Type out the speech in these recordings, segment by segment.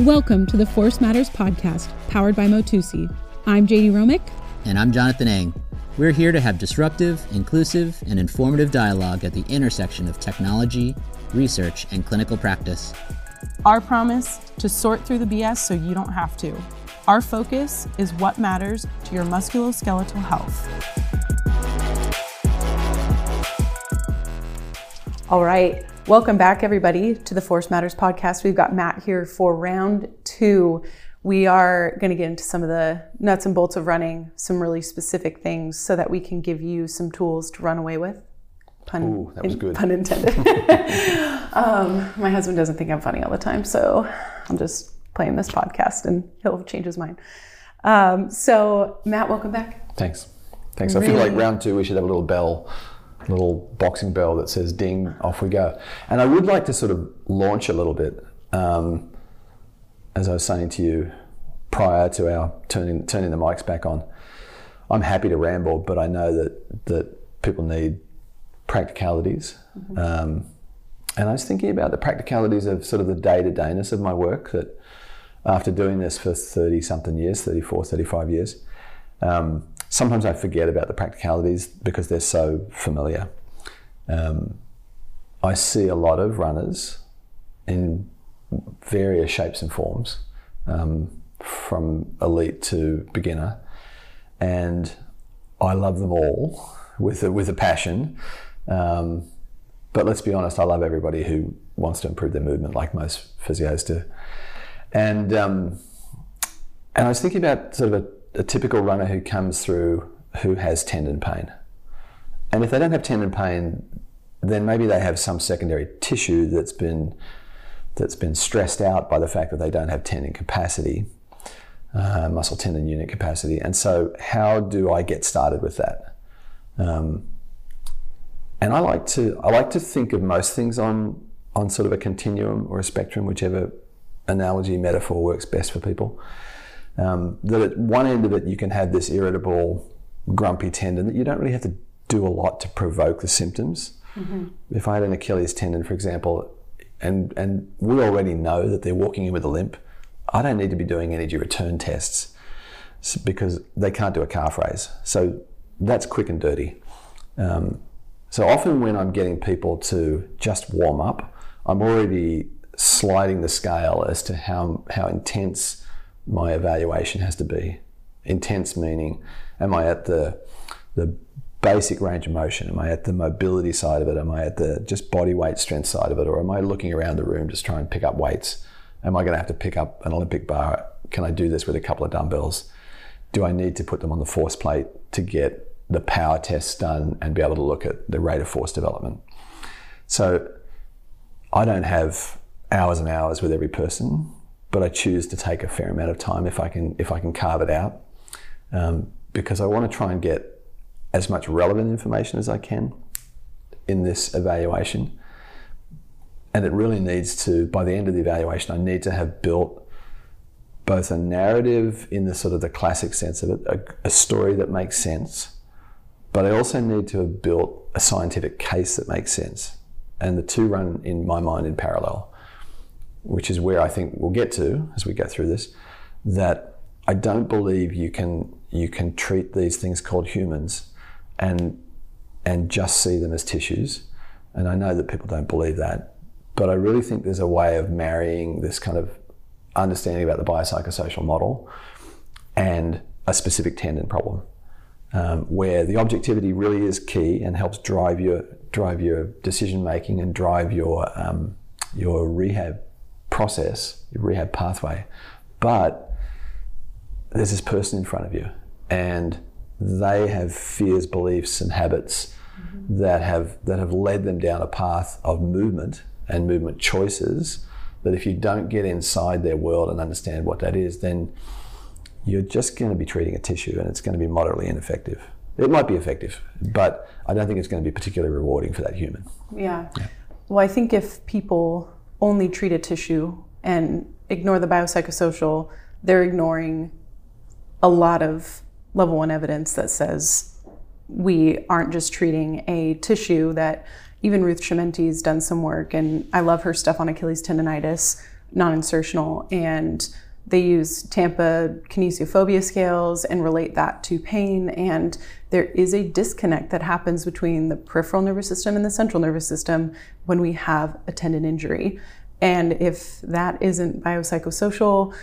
Welcome to the Force Matters podcast, powered by Motusi. I'm Jaydee Romick. And I'm Jonathan Eng. We're here to have disruptive, inclusive, and informative dialogue at the intersection of technology, research, and clinical practice. Our promise to sort through the BS so you don't have to. Our focus is what matters to your musculoskeletal health. All right. Welcome back, everybody, to the Force Matters podcast. We've got Matt here for round two. We are going to get into some of the nuts and bolts of running, some really specific things, so that we can give you some tools to run away with. Pun, Ooh, that was in, good. Pun intended. um, my husband doesn't think I'm funny all the time, so I'm just playing this podcast and he'll change his mind. Um, so, Matt, welcome back. Thanks. Thanks. Really? I feel like round two, we should have a little bell little boxing bell that says ding, off we go. And I would like to sort of launch a little bit, um, as I was saying to you prior to our turning turning the mics back on. I'm happy to ramble, but I know that that people need practicalities. Mm-hmm. Um, and I was thinking about the practicalities of sort of the day to dayness of my work that after doing this for 30 something years, 34, 35 years, um, sometimes I forget about the practicalities because they're so familiar. Um, I see a lot of runners in various shapes and forms, um, from elite to beginner, and I love them all with a, with a passion. Um, but let's be honest, I love everybody who wants to improve their movement, like most physios do. And um, and I was thinking about sort of a a typical runner who comes through who has tendon pain. And if they don't have tendon pain, then maybe they have some secondary tissue that's been that's been stressed out by the fact that they don't have tendon capacity, uh, muscle tendon unit capacity. And so, how do I get started with that? Um, and I like to I like to think of most things on on sort of a continuum or a spectrum, whichever analogy metaphor works best for people. Um, that at one end of it, you can have this irritable, grumpy tendon that you don't really have to do a lot to provoke the symptoms. Mm-hmm. If I had an Achilles tendon, for example, and, and we already know that they're walking in with a limp, I don't need to be doing energy return tests because they can't do a calf raise. So that's quick and dirty. Um, so often when I'm getting people to just warm up, I'm already sliding the scale as to how, how intense my evaluation has to be. Intense meaning, am I at the the basic range of motion? Am I at the mobility side of it? Am I at the just body weight strength side of it? Or am I looking around the room just trying to pick up weights? Am I going to have to pick up an Olympic bar? Can I do this with a couple of dumbbells? Do I need to put them on the force plate to get the power tests done and be able to look at the rate of force development? So I don't have hours and hours with every person but I choose to take a fair amount of time if I can if I can carve it out, um, because I want to try and get as much relevant information as I can in this evaluation. And it really needs to, by the end of the evaluation, I need to have built both a narrative in the sort of the classic sense of it, a, a story that makes sense, but I also need to have built a scientific case that makes sense. And the two run in my mind in parallel which is where I think we'll get to as we go through this, that I don't believe you can you can treat these things called humans and and just see them as tissues. And I know that people don't believe that, but I really think there's a way of marrying this kind of understanding about the biopsychosocial model and a specific tendon problem, um, where the objectivity really is key and helps drive your drive your decision making and drive your um, your rehab process, your rehab pathway. But there's this person in front of you, and they have fears, beliefs, and habits mm-hmm. that have that have led them down a path of movement and movement choices. That if you don't get inside their world and understand what that is, then you're just going to be treating a tissue, and it's going to be moderately ineffective. It might be effective, but I don't think it's going to be particularly rewarding for that human. Yeah. yeah. Well, I think if people only treat a tissue and ignore the biopsychosocial, they're ignoring a lot of level one evidence that says we aren't just treating a tissue that even Ruth Chimenti's done some work and I love her stuff on Achilles tendonitis. non-insertional and they use Tampa kinesiophobia scales and relate that to pain. And there is a disconnect that happens between the peripheral nervous system and the central nervous system when we have a tendon injury. And if that isn't biopsychosocial,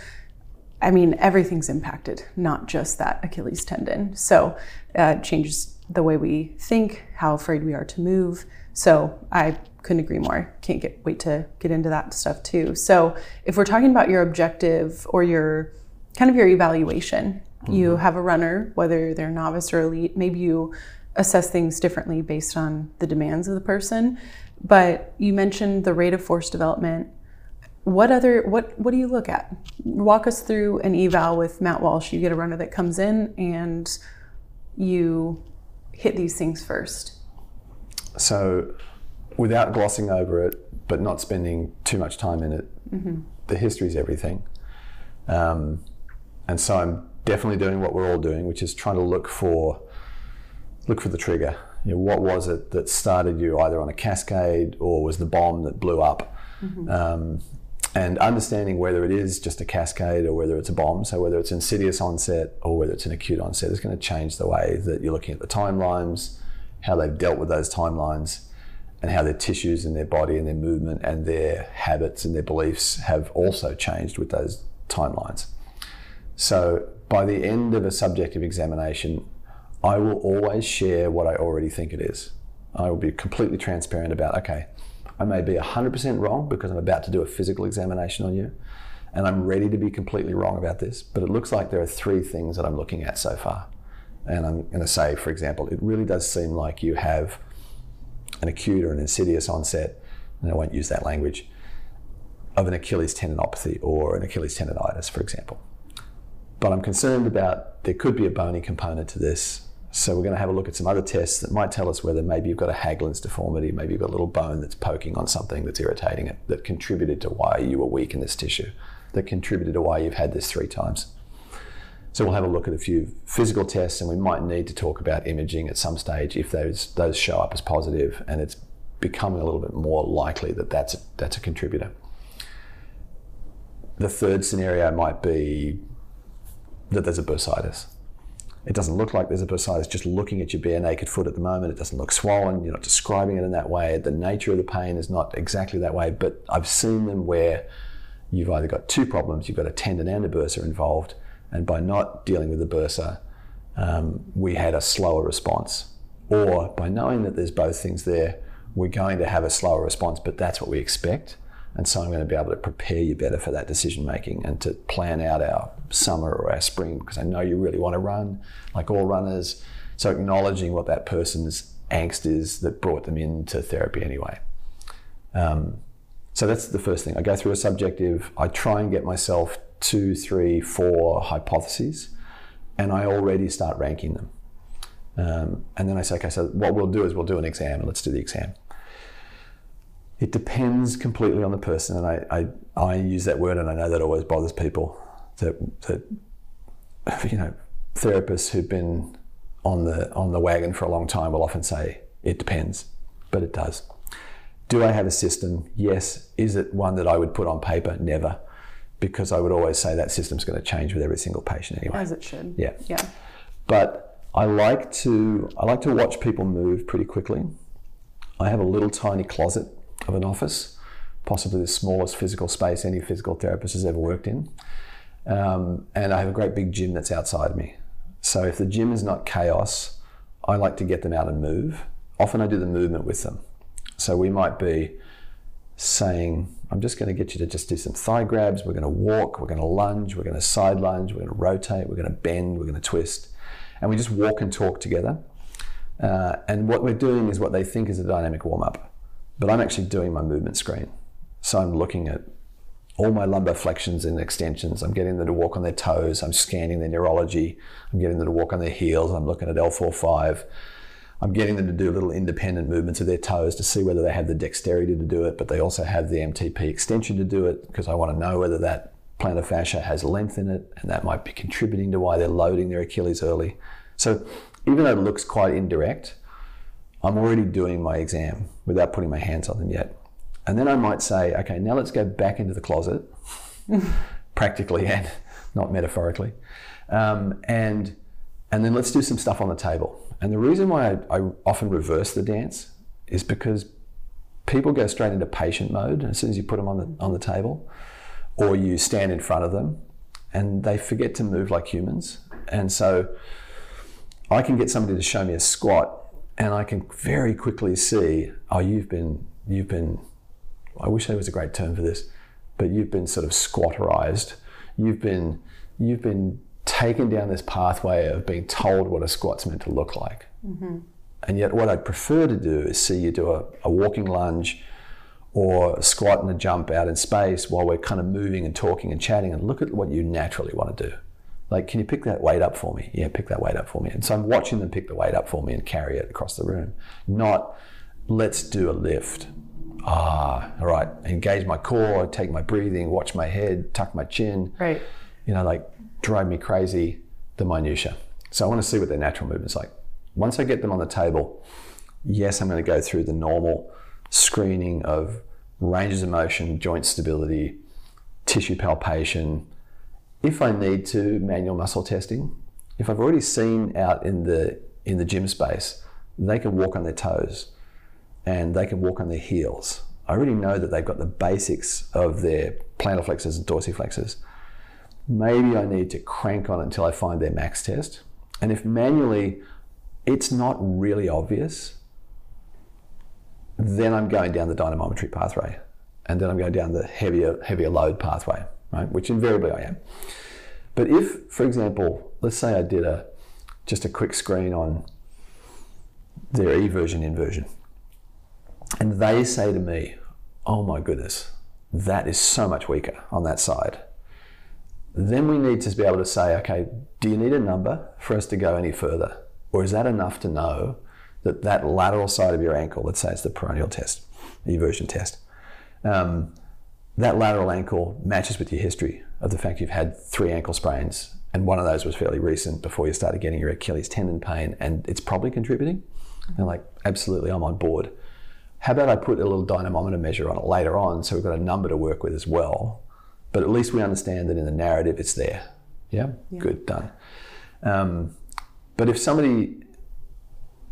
I mean, everything's impacted, not just that Achilles tendon. So uh, changes the way we think, how afraid we are to move. So I couldn't agree more. Can't get wait to get into that stuff too. So if we're talking about your objective or your kind of your evaluation, mm-hmm. you have a runner, whether they're novice or elite, maybe you assess things differently based on the demands of the person. But you mentioned the rate of force development. What other what what do you look at? Walk us through an eval with Matt Walsh. You get a runner that comes in and you hit these things first. So without glossing over it, but not spending too much time in it, mm-hmm. the history is everything. Um, and so I'm definitely doing what we're all doing, which is trying to look for look for the trigger. You know, what was it that started you either on a cascade or was the bomb that blew up? Mm-hmm. Um, and understanding whether it is just a cascade or whether it's a bomb, so whether it's insidious onset or whether it's an acute onset, is going to change the way that you're looking at the timelines, how they've dealt with those timelines, and how their tissues and their body and their movement and their habits and their beliefs have also changed with those timelines. So by the end of a subjective examination, I will always share what I already think it is. I will be completely transparent about, okay, I may be 100% wrong because I'm about to do a physical examination on you, and I'm ready to be completely wrong about this, but it looks like there are three things that I'm looking at so far. And I'm going to say, for example, it really does seem like you have an acute or an insidious onset, and I won't use that language, of an Achilles tendinopathy or an Achilles tendonitis, for example. But I'm concerned about there could be a bony component to this. So we're going to have a look at some other tests that might tell us whether maybe you've got a Haglund's deformity, maybe you've got a little bone that's poking on something that's irritating it, that contributed to why you were weak in this tissue, that contributed to why you've had this three times. So we'll have a look at a few physical tests, and we might need to talk about imaging at some stage if those those show up as positive, and it's becoming a little bit more likely that that's a, that's a contributor. The third scenario might be that there's a bursitis. It doesn't look like there's a bursitis. Just looking at your bare naked foot at the moment, it doesn't look swollen. You're not describing it in that way. The nature of the pain is not exactly that way. But I've seen them where you've either got two problems. You've got a tendon and a bursa involved, and by not dealing with the bursa, um, we had a slower response. Or by knowing that there's both things there, we're going to have a slower response, but that's what we expect. And so I'm going to be able to prepare you better for that decision making and to plan out our summer or our spring because I know you really want to run, like all runners. So acknowledging what that person's angst is that brought them into therapy anyway. Um, so that's the first thing. I go through a subjective, I try and get myself two, three, four hypotheses, and I already start ranking them. Um, and then I say, okay, so what we'll do is we'll do an exam, and let's do the exam. It depends completely on the person, and I, I, I use that word, and I know that always bothers people. That, that you know, therapists who've been on the on the wagon for a long time will often say it depends, but it does. Do I have a system? Yes. Is it one that I would put on paper? Never because I would always say that system's going to change with every single patient anyway. As it should. Yeah. Yeah. But I like to I like to watch people move pretty quickly. I have a little tiny closet of an office, possibly the smallest physical space any physical therapist has ever worked in. Um, and I have a great big gym that's outside me. So if the gym is not chaos, I like to get them out and move. Often I do the movement with them. So we might be saying, I'm just going to get you to just do some thigh grabs. We're going to walk, we're going to lunge, we're going to side lunge, we're going to rotate, we're going to bend, we're going to twist. And we just walk and talk together. Uh, and what we're doing is what they think is a dynamic warm up. But I'm actually doing my movement screen. So I'm looking at all my lumbar flexions and extensions. I'm getting them to walk on their toes. I'm scanning their neurology. I'm getting them to walk on their heels. I'm looking at L4-5. I'm getting them to do little independent movements of their toes to see whether they have the dexterity to do it, but they also have the MTP extension to do it because I want to know whether that plantar fascia has length in it, and that might be contributing to why they're loading their Achilles early. So even though it looks quite indirect, I'm already doing my exam without putting my hands on them yet. And then I might say, okay, now let's go back into the closet, practically and not metaphorically. Um, and, and then let's do some stuff on the table. And the reason why I, I often reverse the dance is because people go straight into patient mode as soon as you put them on the, on the table or you stand in front of them and they forget to move like humans. And so I can get somebody to show me a squat and I can very quickly see, oh, you've been, you've been, I wish there was a great term for this, but you've been sort of squatterized. You've been, you've been taken down this pathway of being told what a squat's meant to look like. Mm-hmm. And yet, what I'd prefer to do is see you do a, a walking lunge or a squat and a jump out in space while we're kind of moving and talking and chatting and look at what you naturally want to do. Like, can you pick that weight up for me? Yeah, pick that weight up for me. And so I'm watching them pick the weight up for me and carry it across the room. Not, let's do a lift. Ah, all right, engage my core, take my breathing, watch my head, tuck my chin. Right. You know, like drive me crazy, the minutia. So I want to see what their natural movement's like. Once I get them on the table, yes, I'm going to go through the normal screening of ranges of motion, joint stability, tissue palpation, if I need to, manual muscle testing. If I've already seen out in the in the gym space, they can walk on their toes and they can walk on their heels. I already know that they've got the basics of their plantar flexors and dorsiflexors. Maybe I need to crank on until I find their max test. And if manually it's not really obvious, then I'm going down the dynamometry pathway. And then I'm going down the heavier, heavier load pathway right? Which invariably I am. But if, for example, let's say I did a just a quick screen on their eversion inversion, and they say to me, "Oh my goodness, that is so much weaker on that side." Then we need to be able to say, "Okay, do you need a number for us to go any further, or is that enough to know that that lateral side of your ankle, let's say it's the peroneal test, eversion test." Um, that lateral ankle matches with your history of the fact you've had three ankle sprains and one of those was fairly recent before you started getting your Achilles tendon pain and it's probably contributing. And like, absolutely, I'm on board. How about I put a little dynamometer measure on it later on so we've got a number to work with as well? But at least we understand that in the narrative it's there. Yeah? yeah. Good, done. Um, but if somebody,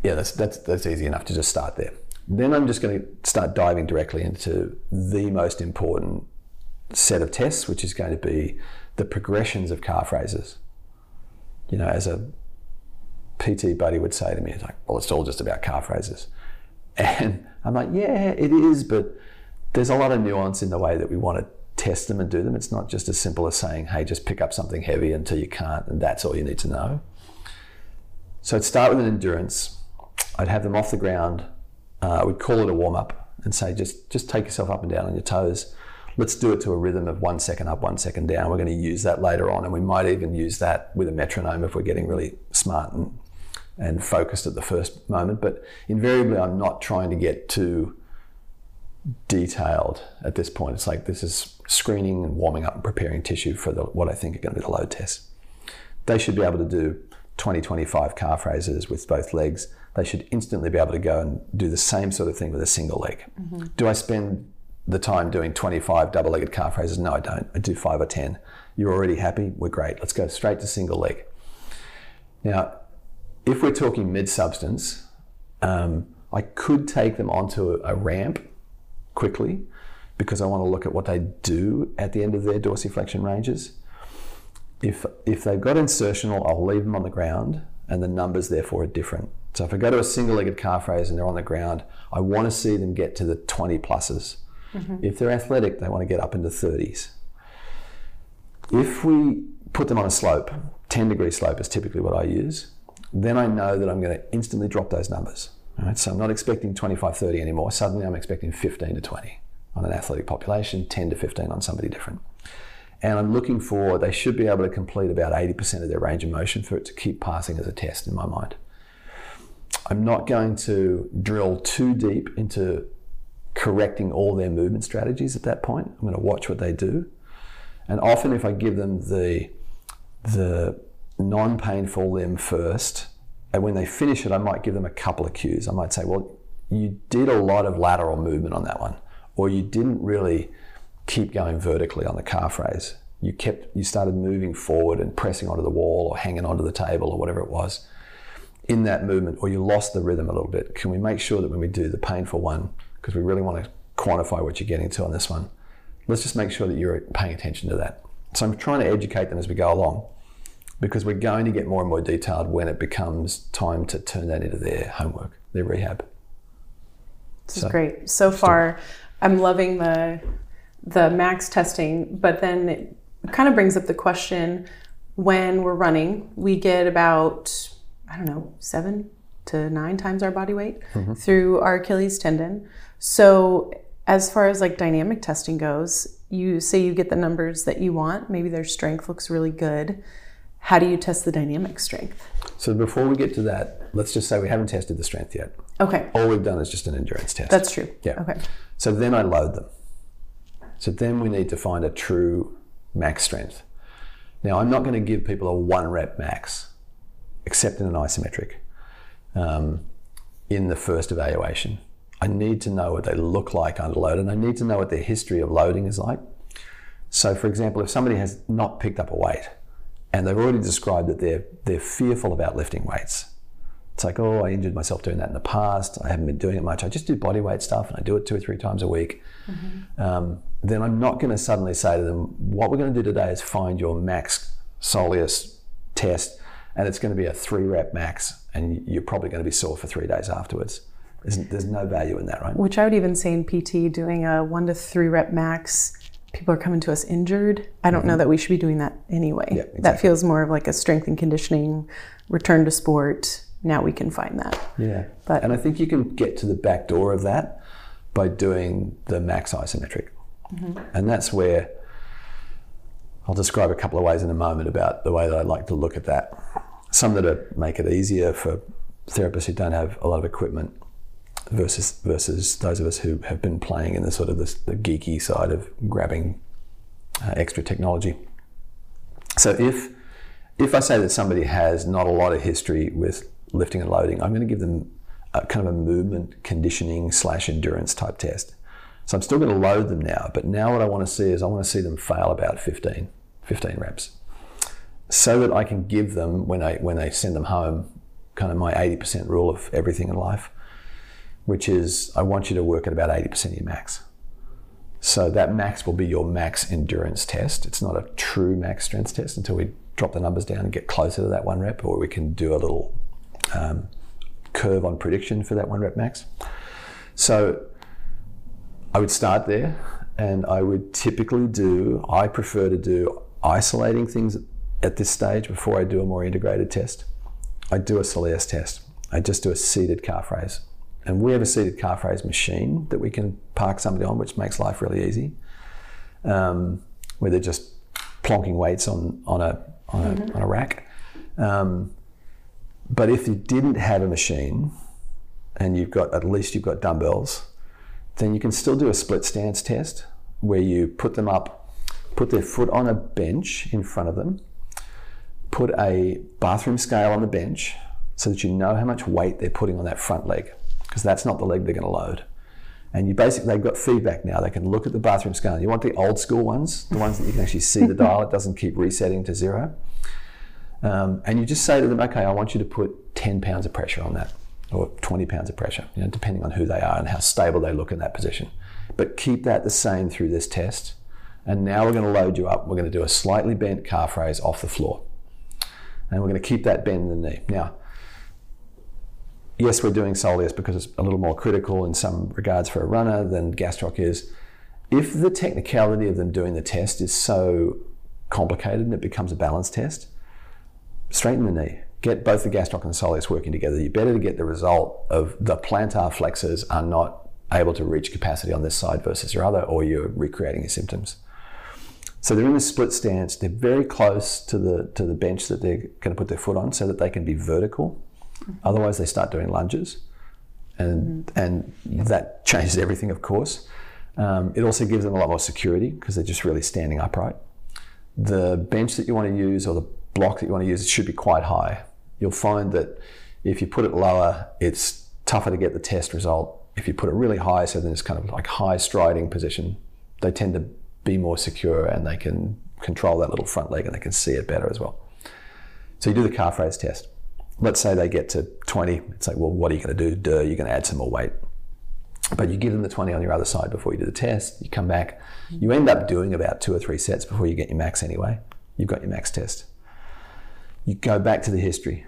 yeah, that's, that's, that's easy enough to just start there. Then I'm just going to start diving directly into the most important set of tests, which is going to be the progressions of calf raises. You know, as a PT buddy would say to me, it's like, well, it's all just about calf raises. And I'm like, yeah, it is, but there's a lot of nuance in the way that we want to test them and do them. It's not just as simple as saying, hey, just pick up something heavy until you can't, and that's all you need to know. So I'd start with an endurance. I'd have them off the ground uh, I would call it a warm up and say just just take yourself up and down on your toes. Let's do it to a rhythm of one second up, one second down. We're going to use that later on, and we might even use that with a metronome if we're getting really smart and and focused at the first moment. But invariably, I'm not trying to get too detailed at this point. It's like this is screening and warming up and preparing tissue for the, what I think are going to be the load tests. They should be able to do 20, 25 calf raises with both legs they should instantly be able to go and do the same sort of thing with a single leg. Mm-hmm. Do I spend the time doing 25 double legged calf raises? No, I don't. I do five or 10. You're already happy? We're great. Let's go straight to single leg. Now, if we're talking mid substance, um, I could take them onto a ramp quickly because I want to look at what they do at the end of their dorsiflexion ranges. If, if they've got insertional, I'll leave them on the ground and the numbers therefore are different. So if I go to a single legged calf raise and they're on the ground, I want to see them get to the 20 pluses. Mm-hmm. If they're athletic, they want to get up into 30s. If we put them on a slope, 10 degree slope is typically what I use, then I know that I'm going to instantly drop those numbers. Right? So I'm not expecting 25, 30 anymore. Suddenly I'm expecting 15 to 20 on an athletic population, 10 to 15 on somebody different. And I'm looking for, they should be able to complete about 80% of their range of motion for it to keep passing as a test in my mind. I'm not going to drill too deep into correcting all their movement strategies at that point. I'm going to watch what they do. And often if I give them the the non-painful limb first, and when they finish it, I might give them a couple of cues. I might say, well, you did a lot of lateral movement on that one, or you didn't really keep going vertically on the calf raise. You kept you started moving forward and pressing onto the wall or hanging onto the table or whatever it was in that movement, or you lost the rhythm a little bit. Can we make sure that when we do the painful one, because we really want to quantify what you're getting to on this one, let's just make sure that you're paying attention to that. So I'm trying to educate them as we go along because we're going to get more and more detailed when it becomes time to turn that into their homework, their rehab. This so, is great. So far, I'm loving the the max testing, but then it kind of brings up the question when we're running, we get about I don't know, seven to nine times our body weight mm-hmm. through our Achilles tendon. So as far as like dynamic testing goes, you say you get the numbers that you want, maybe their strength looks really good. How do you test the dynamic strength? So before we get to that, let's just say we haven't tested the strength yet. Okay. All we've done is just an endurance test. That's true. Yeah. Okay. So then I load them. So then we need to find a true max strength. Now I'm not going to give people a one rep max, except in an isometric, um, in the first evaluation. I need to know what they look like under load, and I need to know what their history of loading is like. So, for example, if somebody has not picked up a weight and they've already described that they're they're fearful about lifting weights, it's like, oh, I injured myself doing that in the past. I haven't been doing it much. I just do body weight stuff, and I do it two or three times a week. Mm-hmm. Um, then I'm not going to suddenly say to them, what we're going to do today is find your max soleus test, and it's going to be a three rep max, and you're probably going to be sore for three days afterwards. There's, there's no value in that, right? Which I would even say in PT, doing a one to three rep max, people are coming to us injured. I don't mm-hmm. know that we should be doing that anyway. Yeah, exactly. That feels more of like a strength and conditioning, return to sport. Now we can find that. Yeah. But, and I think you can get to the back door of that by doing the max isometric. Mm-hmm. And that's where I'll describe a couple of ways in a moment about the way that I like to look at that. Some that are, make it easier for therapists who don't have a lot of equipment versus versus those of us who have been playing in the sort of the, the geeky side of grabbing uh, extra technology. So if if I say that somebody has not a lot of history with lifting and loading, I'm going to give them a kind of a movement conditioning slash endurance type test. So I'm still going to load them now, but now what I want to see is I want to see them fail about 15, 15 reps, so that I can give them when I when I send them home, kind of my 80% rule of everything in life which is I want you to work at about 80% of your max. So that max will be your max endurance test. It's not a true max strength test until we drop the numbers down and get closer to that one rep, or we can do a little um, curve on prediction for that one rep max. So I would start there, and I would typically do, I prefer to do isolating things at this stage before I do a more integrated test. I do a Soleus test. I just do a seated calf raise and we have a seated calf raise machine that we can park somebody on, which makes life really easy. Um, where they're just plonking weights on on a on a, mm-hmm. on a rack. Um, but if you didn't have a machine, and you've got at least you've got dumbbells, then you can still do a split stance test where you put them up, put their foot on a bench in front of them, put a bathroom scale on the bench so that you know how much weight they're putting on that front leg because that's not the leg they're going to load. And you basically, they've got feedback now. They can look at the bathroom scale. You want the old school ones, the ones that you can actually see the dial, it doesn't keep resetting to zero. Um, and you just say to them, okay, I want you to put 10 pounds of pressure on that, or 20 pounds of pressure, you know, depending on who they are and how stable they look in that position. But keep that the same through this test. And now we're going to load you up. We're going to do a slightly bent calf raise off the floor. And we're going to keep that bend in the knee. Now, yes, we're doing soleus because it's a little more critical in some regards for a runner than gastroc is. If the technicality of them doing the test is so complicated and it becomes a balance test, straighten the knee. Get both the gastroc and the soleus working together. You're better to get the result of the plantar flexors are not able to reach capacity on this side versus your other, or you're recreating your symptoms. So they're in a split stance. They're very close to the to the bench that they're going to put their foot on, so that they can be vertical Otherwise, they start doing lunges, and mm. and that changes everything, of course. Um, it also gives them a lot more security because they're just really standing upright. The bench that you want to use or the block that you want to use should be quite high. You'll find that if you put it lower, it's tougher to get the test result if you put it really high, so then it's kind of like high striding position, they tend to be more secure and they can control that little front leg and they can see it better as well. So you do the calf raise test. Let's say they get to 20. It's like, well, what are you going to do? Duh, you're going to add some more weight. But you give them the 20 on your other side before you do the test. You come back. You end up doing about two or three sets before you get your max anyway. You've got your max test. You go back to the history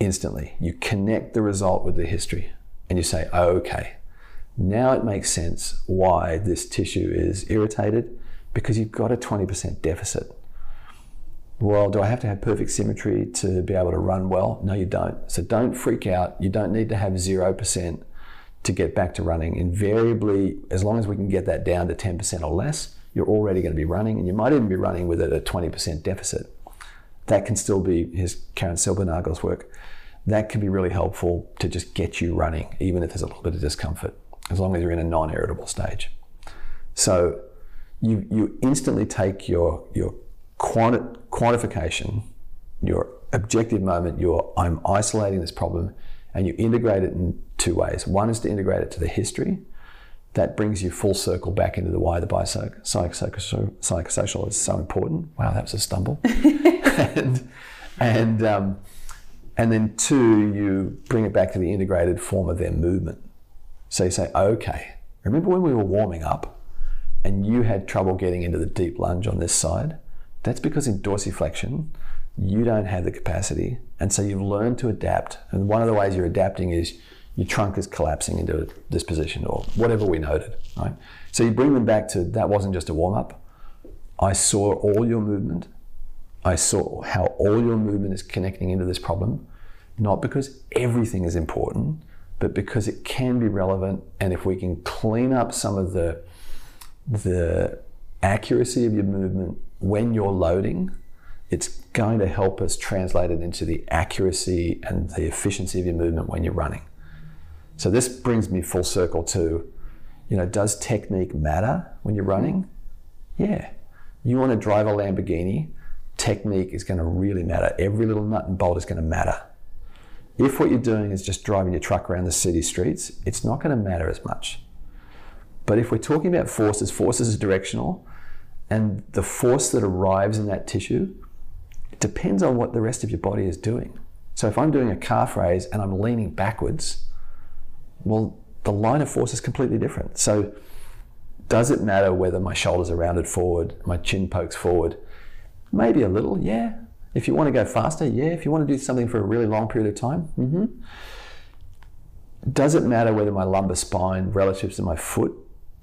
instantly. You connect the result with the history and you say, okay, now it makes sense why this tissue is irritated because you've got a 20% deficit. Well, do I have to have perfect symmetry to be able to run well? No, you don't. So don't freak out. You don't need to have 0% to get back to running. Invariably, as long as we can get that down to 10% or less, you're already going to be running, and you might even be running with it a 20% deficit. That can still be, here's Karin Silbernagel's work, that can be really helpful to just get you running, even if there's a little bit of discomfort, as long as you're in a non irritable stage. So you, you instantly take your, your quanti- quantification, your objective moment, your I'm isolating this problem, and you integrate it in two ways. One is to integrate it to the history. That brings you full circle back into the why the psychosocial is so important. Wow, that was a stumble. and and um, and then two, you bring it back to the integrated form of their movement. So you say, okay, remember when we were warming up and you had trouble getting into the deep lunge on this side? That's because in dorsiflexion, you don't have the capacity. And so you've learned to adapt. And one of the ways you're adapting is your trunk is collapsing into this position or whatever we noted, right? So you bring them back to that wasn't just a warm up. I saw all your movement. I saw how all your movement is connecting into this problem, not because everything is important, but because it can be relevant. And if we can clean up some of the the accuracy of your movement when you're loading, it's going to help us translate it into the accuracy and the efficiency of your movement when you're running. So this brings me full circle to, you know, does technique matter when you're running? Yeah. You want to drive a Lamborghini, technique is going to really matter. Every little nut and bolt is going to matter. If what you're doing is just driving your truck around the city streets, it's not going to matter as much. But if we're talking about forces, forces are directional, and the force that arrives in that tissue depends on what the rest of your body is doing. So if I'm doing a calf raise and I'm leaning backwards, well, the line of force is completely different. So does it matter whether my shoulders are rounded forward, my chin pokes forward? Maybe a little, yeah. If you want to go faster, yeah. If you want to do something for a really long period of time, mm-hmm. Does it matter whether my lumbar spine relative to my foot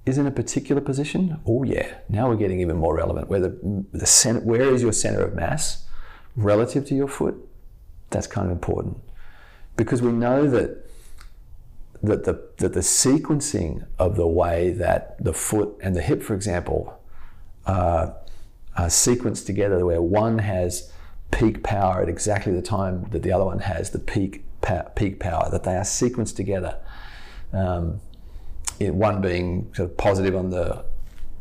is in a particular position? Oh yeah. Now we're getting even more relevant. Where the, the center, where is your center of mass relative to your foot? That's kind of important because we know that that the, that the sequencing of the way that the foot and the hip, for example, uh, are sequenced together, where one has peak power at exactly the time that the other one has the peak peak power, that they are sequenced together. Um, one being sort of positive on the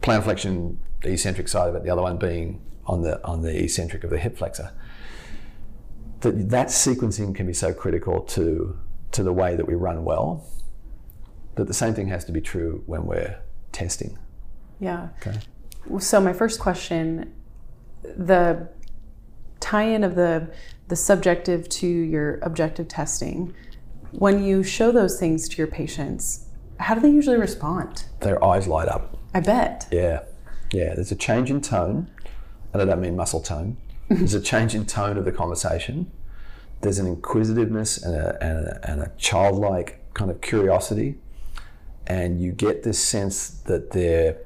plantar flexion, eccentric side of it, the other one being on the on the eccentric of the hip flexor. That that sequencing can be so critical to to the way that we run well. That the same thing has to be true when we're testing. Yeah. Okay. So my first question, the tie-in of the the subjective to your objective testing. When you show those things to your patients, how do they usually respond? Their eyes light up. I bet. Yeah. Yeah. There's a change in tone, and I don't mean muscle tone. There's a change in tone of the conversation. There's an inquisitiveness and a, and a, and a childlike kind of curiosity. And you get this sense that they're,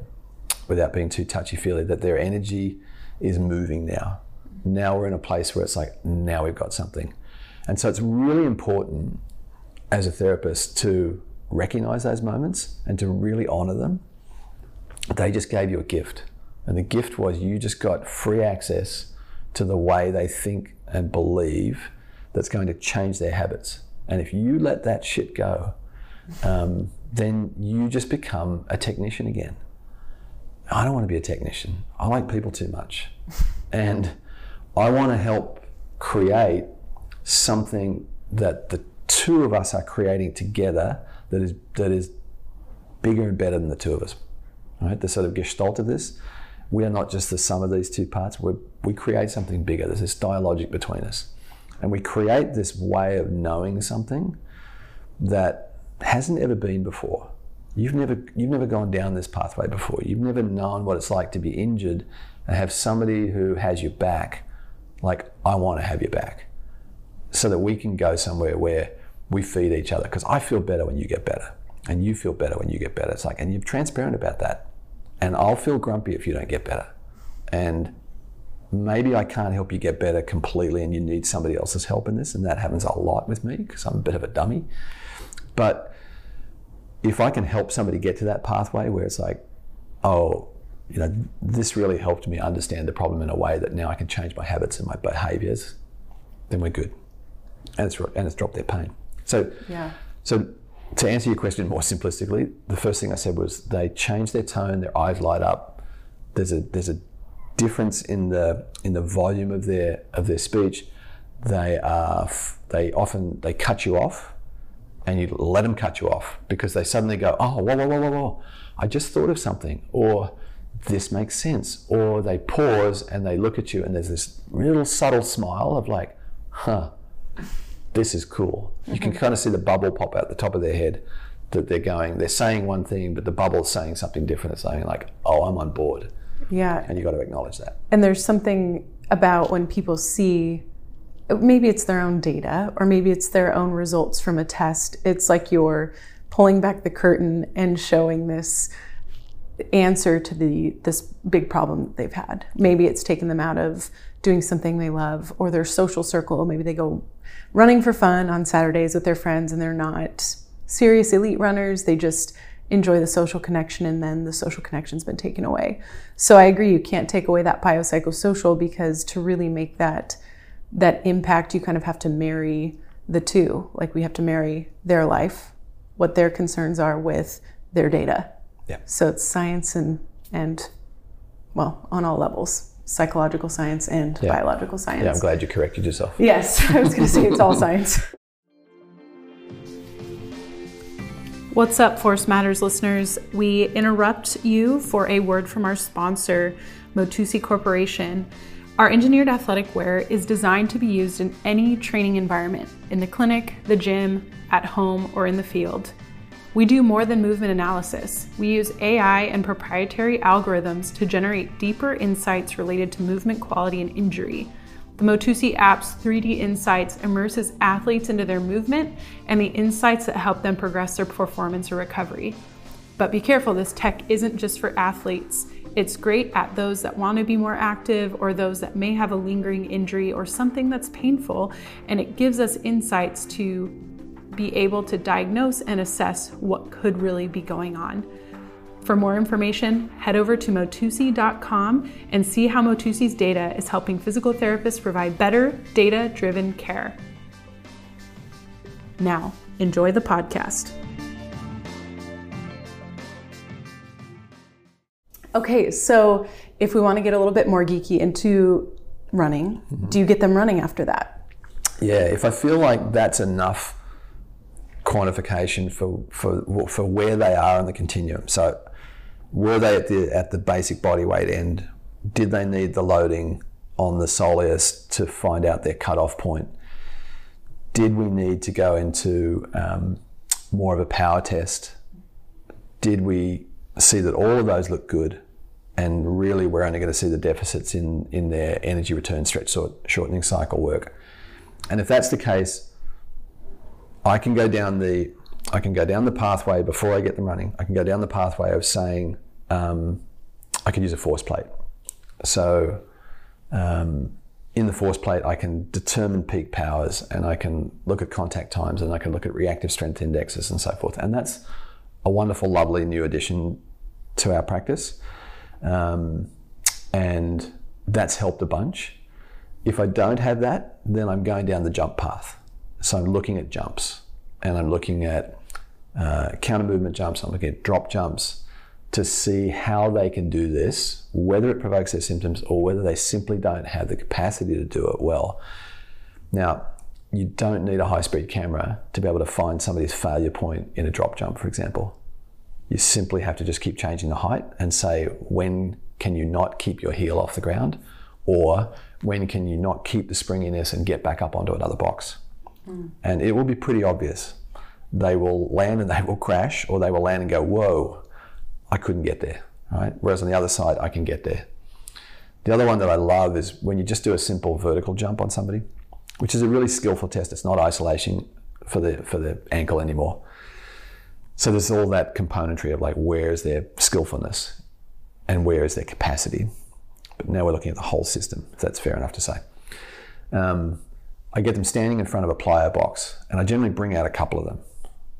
without being too touchy feely, that their energy is moving now. Now we're in a place where it's like, now we've got something. And so it's really important as a therapist to recognize those moments and to really honor them. They just gave you a gift. And the gift was you just got free access to the way they think and believe that's going to change their habits. And if you let that shit go, um, then you just become a technician again. I don't want to be a technician. I like people too much. And I want to help create something that the two of us are creating together that is that is bigger and better than the two of us. Right? The sort of gestalt of this, we are not just the sum of these two parts. we we create something bigger. There's this dialogic between us. And we create this way of knowing something that hasn't ever been before. You've never, you've never gone down this pathway before. You've never known what it's like to be injured and have somebody who has your back, like, I want to have your back, so that we can go somewhere where we feed each other. Because I feel better when you get better, and you feel better when you get better. It's like, and you're transparent about that. And I'll feel grumpy if you don't get better. And maybe I can't help you get better completely, and you need somebody else's help in this. And that happens a lot with me because I'm a bit of a dummy. But if I can help somebody get to that pathway where it's like, oh, you know, this really helped me understand the problem in a way that now I can change my habits and my behaviors, then we're good. And it's, and it's dropped their pain. So, yeah. so to answer your question more simplistically, the first thing I said was they change their tone, their eyes light up. There's a, there's a difference in the, in the volume of their, of their speech. They are, they often, they cut you off and you let them cut you off because they suddenly go, oh, whoa, whoa, whoa, whoa, whoa, I just thought of something, or this makes sense, or they pause and they look at you and there's this little subtle smile of like, huh, this is cool. You can mm-hmm. kind of see the bubble pop out the top of their head that they're going, they're saying one thing, but the bubble's saying something different. It's saying like, oh, I'm on board. Yeah. And you got to acknowledge that. And there's something about when people see maybe it's their own data or maybe it's their own results from a test. It's like you're pulling back the curtain and showing this answer to the this big problem that they've had. Maybe it's taken them out of doing something they love or their social circle. Maybe they go running for fun on Saturdays with their friends and they're not serious elite runners. They just enjoy the social connection and then the social connection's been taken away. So I agree you can't take away that biopsychosocial because to really make that that impact, you kind of have to marry the two. Like we have to marry their life, what their concerns are with their data. Yeah. So it's science and and well, on all levels, psychological science and Yeah. biological science. Yeah, I'm glad you corrected yourself. Yes, I was going to say it's all science. What's up, Force Matters listeners? We interrupt you for a word from our sponsor, Motusi Corporation. Our engineered athletic wear is designed to be used in any training environment in the clinic, the gym, at home, or in the field. We do more than movement analysis. We use AI and proprietary algorithms to generate deeper insights related to movement quality and injury. The Motusi app's 3D Insights immerses athletes into their movement and the insights that help them progress their performance or recovery. But be careful, this tech isn't just for athletes. It's great at those that want to be more active or those that may have a lingering injury or something that's painful, and it gives us insights to be able to diagnose and assess what could really be going on. For more information, head over to motusi.com and see how Motusi's data is helping physical therapists provide better data driven care. Now, enjoy the podcast. Okay, so if we want to get a little bit more geeky into running, mm-hmm. do you get them running after that? Yeah, if I feel like that's enough quantification for, for, for where they are on the continuum. So, were they at the, at the basic body weight end? Did they need the loading on the soleus to find out their cutoff point? Did we need to go into um, more of a power test? Did we see that all of those look good? And really, we're only going to see the deficits in, in their energy return stretch shortening cycle work. And if that's the case, I can go down the I can go down the pathway before I get them running. I can go down the pathway of saying um, I could use a force plate. So um, in the force plate, I can determine peak powers and I can look at contact times and I can look at reactive strength indexes and so forth. And that's a wonderful, lovely new addition to our practice. Um, and that's helped a bunch. If I don't have that, then I'm going down the jump path. So I'm looking at jumps and I'm looking at uh, counter movement jumps, I'm looking at drop jumps to see how they can do this, whether it provokes their symptoms or whether they simply don't have the capacity to do it well. Now, you don't need a high speed camera to be able to find somebody's failure point in a drop jump, for example. You simply have to just keep changing the height and say, when can you not keep your heel off the ground? Or when can you not keep the springiness and get back up onto another box? And it will be pretty obvious. They will land and they will crash, or they will land and go, whoa, I couldn't get there, right? Whereas on the other side, I can get there. The other one that I love is when you just do a simple vertical jump on somebody, which is a really skillful test. It's not isolation for the for the ankle anymore. So there's all that componentry of like where is their skillfulness and where is their capacity. But now we're looking at the whole system, if that's fair enough to say. Um, I get them standing in front of a plyo box, and I generally bring out a couple of them.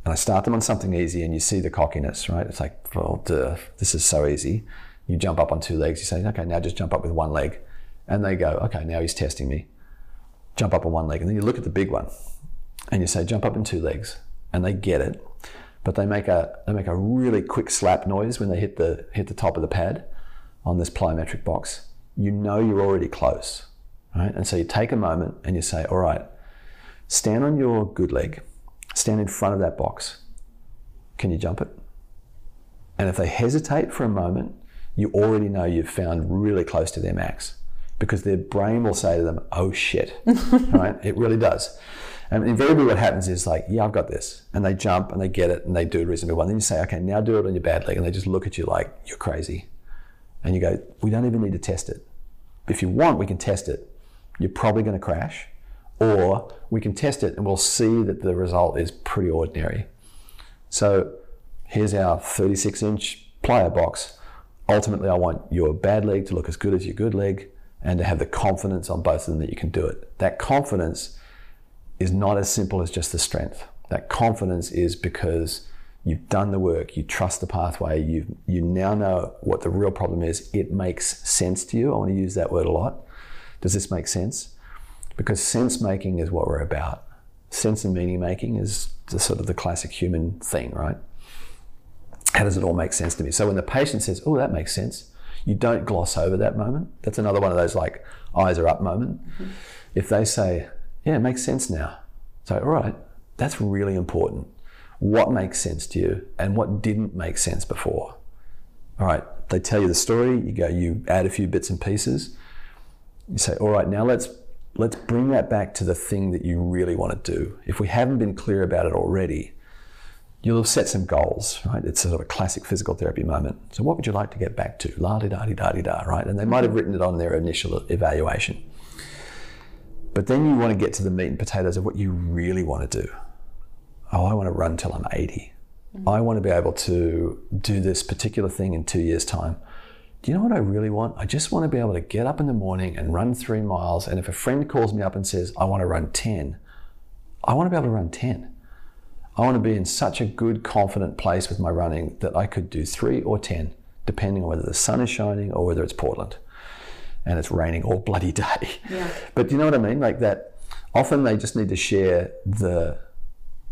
And I start them on something easy, and you see the cockiness, right? It's like, well, duh, this is so easy. You jump up on two legs, you say, okay, now just jump up with one leg. And they go, okay, now he's testing me. Jump up on one leg. And then you look at the big one, and you say, jump up in two legs. And they get it, but they make a, they make a really quick slap noise when they hit the, hit the top of the pad on this plyometric box. You know you're already close right? And so you take a moment and you say, all right, stand on your good leg, stand in front of that box. Can you jump it? And if they hesitate for a moment, you already know you've found really close to their max because their brain will say to them, oh shit, right? It really does. And invariably what happens is like, yeah, I've got this. And they jump and they get it and they do it reasonably well. And then you say, okay, now do it on your bad leg. And they just look at you like, you're crazy. And you go, we don't even need to test it. If you want, we can test it you're probably going to crash, or we can test it and we'll see that the result is pretty ordinary. So here's our 36 inch plyo box. Ultimately, I want your bad leg to look as good as your good leg and to have the confidence on both of them that you can do it. That confidence is not as simple as just the strength. That confidence is because you've done the work, you trust the pathway, you you now know what the real problem is. It makes sense to you. I want to use that word a lot. Does this make sense? Because sense making is what we're about. Sense and meaning making is the sort of the classic human thing, right? How does it all make sense to me? So when the patient says, "Oh, that makes sense," you don't gloss over that moment. That's another one of those like eyes are up moment. Mm-hmm. If they say, "Yeah, it makes sense now," so all right, that's really important. What makes sense to you, and what didn't make sense before? All right, they tell you the story. You go, you add a few bits and pieces you say, all right, now let's let's bring that back to the thing that you really want to do. If we haven't been clear about it already, you'll have set some goals, right? It's a sort of a classic physical therapy moment. So what would you like to get back to? La di da di da di da, right? And they might have written it on their initial evaluation. But then you want to get to the meat and potatoes of what you really want to do. Oh, I want to run till I'm 80. Mm-hmm. I want to be able to do this particular thing in two years' time do you know what I really want? I just want to be able to get up in the morning and run three miles. And if a friend calls me up and says, I want to run 10, I want to be able to run 10. I want to be in such a good, confident place with my running that I could do three or 10, depending on whether the sun is shining or whether it's Portland and it's raining all bloody day. Yeah. But do you know what I mean? Like that, often they just need to share the,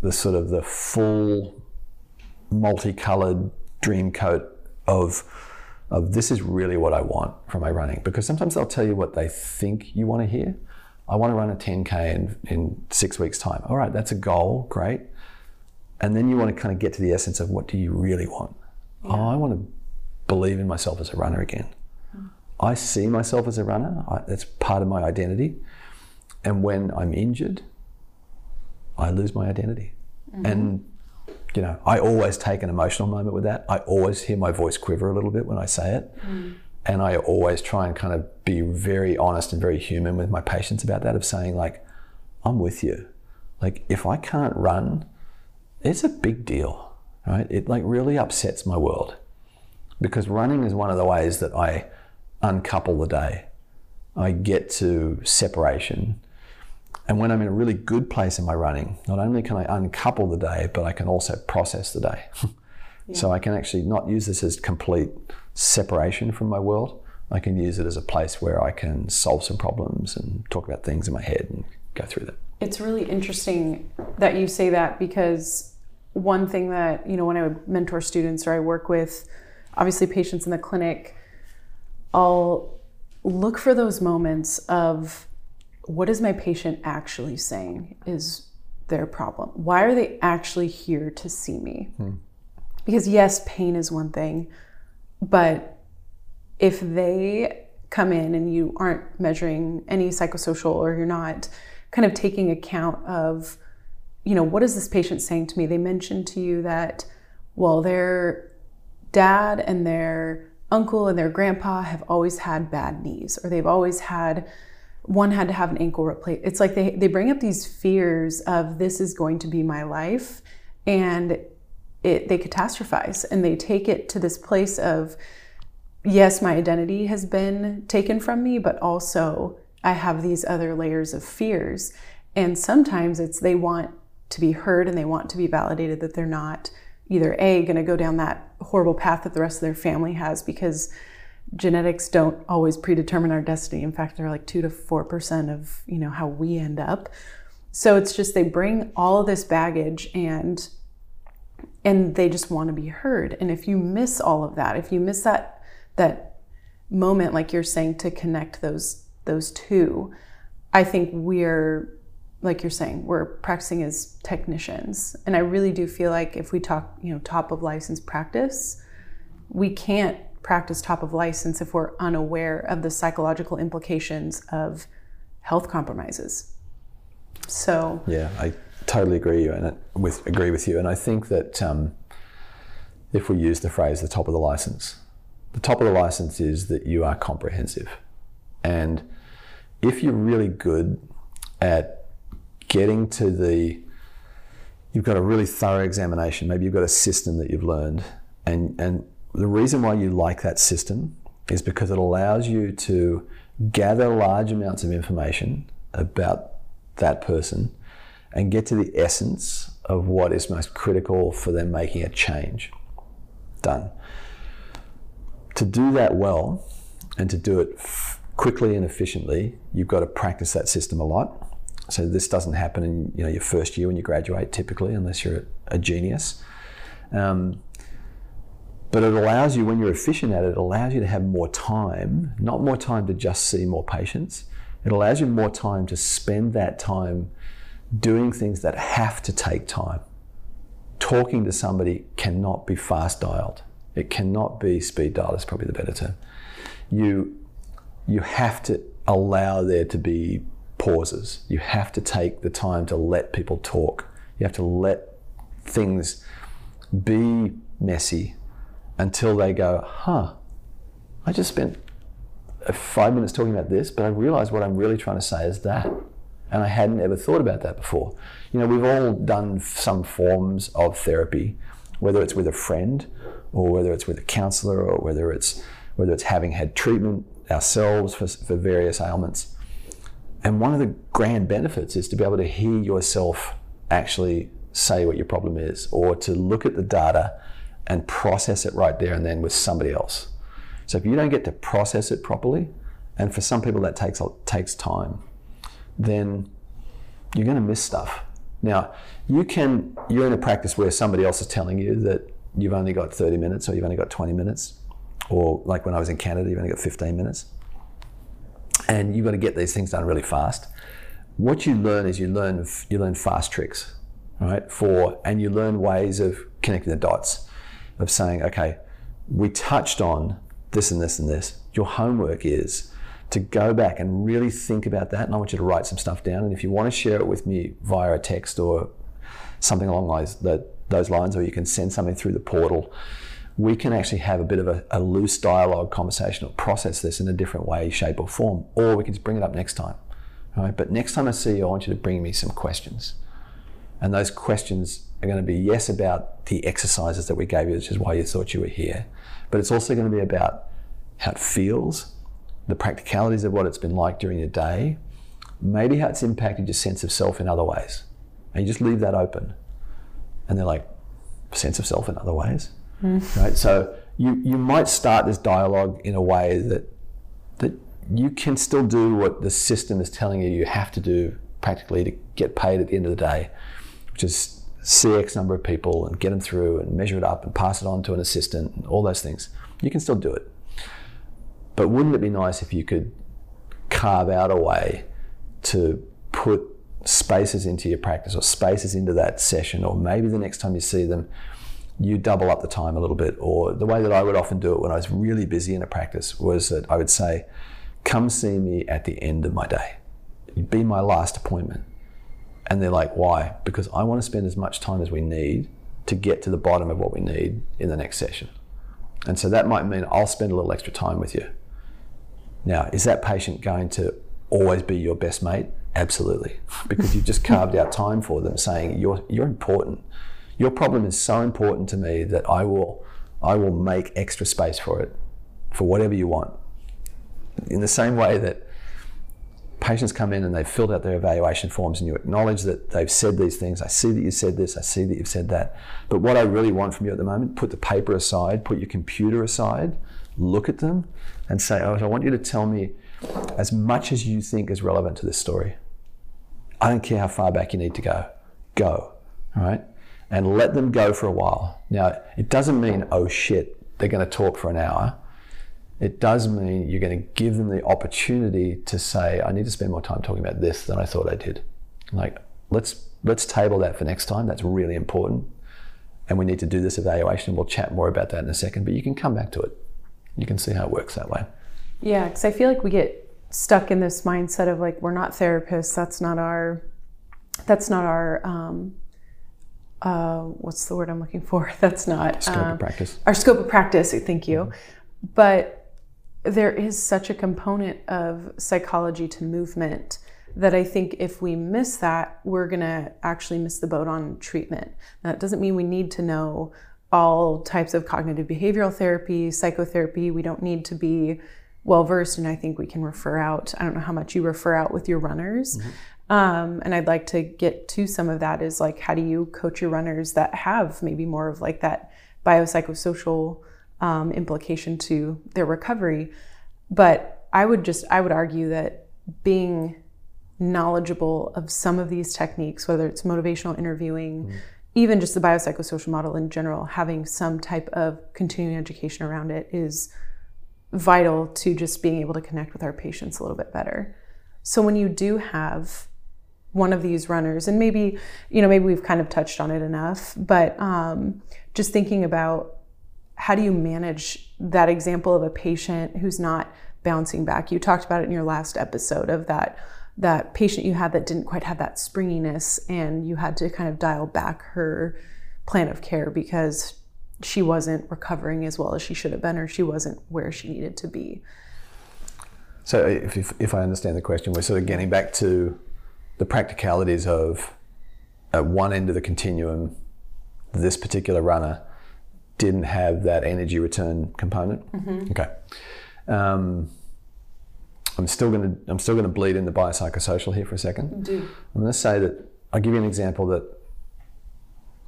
the sort of the full multicolored dream coat of of this is really what I want from my running. Because sometimes they'll tell you what they think you want to hear. I want to run a 10K in, in six weeks' time. All right, that's a goal, great. And then you want to kind of get to the essence of what do you really want? Yeah. Oh, I want to believe in myself as a runner again. Mm. I see myself as a runner, I, that's part of my identity. And when I'm injured, I lose my identity. Mm-hmm. And you know, I always take an emotional moment with that. I always hear my voice quiver a little bit when I say it. Mm. And I always try and kind of be very honest and very human with my patients about that of saying, like, I'm with you. Like, if I can't run, it's a big deal, right? It like really upsets my world because running is one of the ways that I uncouple the day. I get to separation and when I'm in a really good place in my running, not only can I uncouple the day, but I can also process the day. yeah. So I can actually not use this as complete separation from my world. I can use it as a place where I can solve some problems and talk about things in my head and go through them. It's really interesting that you say that because one thing that, you know, when I would mentor students or I work with obviously patients in the clinic, I'll look for those moments of what is my patient actually saying is their problem? Why are they actually here to see me? Hmm. because yes, pain is one thing, but if they come in and you aren't measuring any psychosocial or you're not kind of taking account of, you know, what is this patient saying to me? They mentioned to you that, well, their dad and their uncle and their grandpa have always had bad knees or they've always had one had to have an ankle replaced. It's like they, they bring up these fears of this is going to be my life and it, they catastrophize and they take it to this place of yes my identity has been taken from me but also i have these other layers of fears and sometimes it's they want to be heard and they want to be validated that they're not either a going to go down that horrible path that the rest of their family has because genetics don't always predetermine our destiny. In fact they're like 2 to 4% of you know how we end up. So it's just they bring all of this baggage and and they just want to be heard. And if you miss all of that if you miss that that moment like you're saying to connect those those two i think we're like you're saying we're practicing as technicians. And i really do feel like if we talk you know top of license practice we can't practice top of license if we're unaware of the psychological implications of health compromises so yeah i totally agree and with agree with you. And I think that um, if we use the phrase "the top of the license," the top of the license is that you are comprehensive, and if you're really good at getting to the you've got a really thorough examination maybe you've got a system that you've learned and and the reason why you like that system is because it allows you to gather large amounts of information about that person and get to the essence of what is most critical for them making a change. Done. To do that well and to do it f- quickly and efficiently, you've got to practice that system a lot. So this doesn't happen in you know your first year when you graduate, typically, unless you're a genius. Um, but it allows you, when you're efficient at it, it allows you to have more time, not more time to just see more patients. It allows you more time to spend that time doing things that have to take time. Talking to somebody cannot be fast dialed. It cannot be speed dialed, is probably the better term. You, you have to allow there to be pauses. You have to take the time to let people talk. You have to let things be messy until they go, huh, I just spent five minutes talking about this, but I realized what I'm really trying to say is that. And I hadn't ever thought about that before. You know, we've all done some forms of therapy, whether it's with a friend or whether it's with a counselor or whether it's whether it's having had treatment ourselves for, for various ailments. And one of the grand benefits is to be able to hear yourself actually say what your problem is or to look at the data and process it right there and then with somebody else. So if you don't get to process it properly, and for some people that takes takes time, then you're going to miss stuff. Now, you can, you're in a practice where somebody else is telling you that you've only got 30 minutes or you've only got 20 minutes, or like when I was in Canada, you've only got 15 minutes. And you've got to get these things done really fast. What you learn is you learn, you learn fast tricks, right? For, and you learn ways of connecting the dots, of saying, okay, we touched on this and this and this. Your homework is to go back and really think about that. And I want you to write some stuff down. And if you want to share it with me via a text or something along those, those lines, or you can send something through the portal, we can actually have a bit of a, a loose dialogue conversation or process this in a different way, shape, or form. Or we can just bring it up next time. Right? But next time I see you, I want you to bring me some questions. And those questions are going to be yes about the exercises that we gave you, which is why you thought you were here. But it's also going to be about how it feels, the practicalities of what it's been like during the day, maybe how it's impacted your sense of self in other ways. And you just leave that open. And they're like, sense of self in other ways. Mm. Right? So you, you might start this dialogue in a way that that you can still do what the system is telling you you have to do practically to get paid at the end of the day, which is see X number of people and get them through and measure it up and pass it on to an assistant and all those things. You can still do it. But wouldn't it be nice if you could carve out a way to put spaces into your practice or spaces into that session, or maybe the next time you see them, you double up the time a little bit. Or the way that I would often do it when I was really busy in a practice was that I would say, come see me at the end of my day. Be my last appointment. And they're like, why? Because I want to spend as much time as we need to get to the bottom of what we need in the next session. And so that might mean I'll spend a little extra time with you. Now, is that patient going to always be your best mate? Absolutely. Because you've just carved out time for them saying you're you're important. Your problem is so important to me that I will I will make extra space for it for whatever you want. In the same way that patients come in and they've filled out their evaluation forms and you acknowledge that they've said these things. I see that you said this, I see that you've said that. But what I really want from you at the moment, put the paper aside, put your computer aside, look at them and say, oh, I want you to tell me as much as you think is relevant to this story. I don't care how far back you need to go. Go. All right? And let them go for a while. Now, it doesn't mean, oh shit, they're going to talk for an hour it does mean you're going to give them the opportunity to say, I need to spend more time talking about this than I thought I did. Like, let's let's table that for next time. That's really important. And we need to do this evaluation. We'll chat more about that in a second, but you can come back to it. You can see how it works that way. Yeah, because I feel like we get stuck in this mindset of like we're not therapists. That's not our. That's not our. Um, uh, what's the word I'm looking for? That's not our scope um, of practice. Our scope of practice. Thank you. Mm-hmm. But there is such a component of psychology to movement that I think if we miss that, we're going to actually miss the boat on treatment. That doesn't mean we need to know all types of cognitive behavioral therapy, psychotherapy. We don't need to be well versed, and I think we can refer out. I don't know how much you refer out with your runners. Mm-hmm. Um, and I'd like to get to some of that is like, how do you coach your runners that have maybe more of like that biopsychosocial um, implication to their recovery. But I would just I would argue that being knowledgeable of some of these techniques, whether it's motivational interviewing, mm. even just the biopsychosocial model in general, having some type of continuing education around it is vital to just being able to connect with our patients a little bit better. So when you do have one of these runners, and maybe you know maybe we've kind of touched on it enough, but um, just thinking about how do you manage that example of a patient who's not bouncing back? You talked about it in your last episode of that that patient you had that didn't quite have that springiness and you had to kind of dial back her plan of care because she wasn't recovering as well as she should have been or she wasn't where she needed to be. So if, if, if I understand the question, we're sort of getting back to the practicalities of at one end of the continuum, this particular runner didn't have that energy return component. Mm-hmm. Okay. Um, I'm still going to I'm still going to bleed in the biopsychosocial here for a second. Do. I'm going to say that I'll give you an example that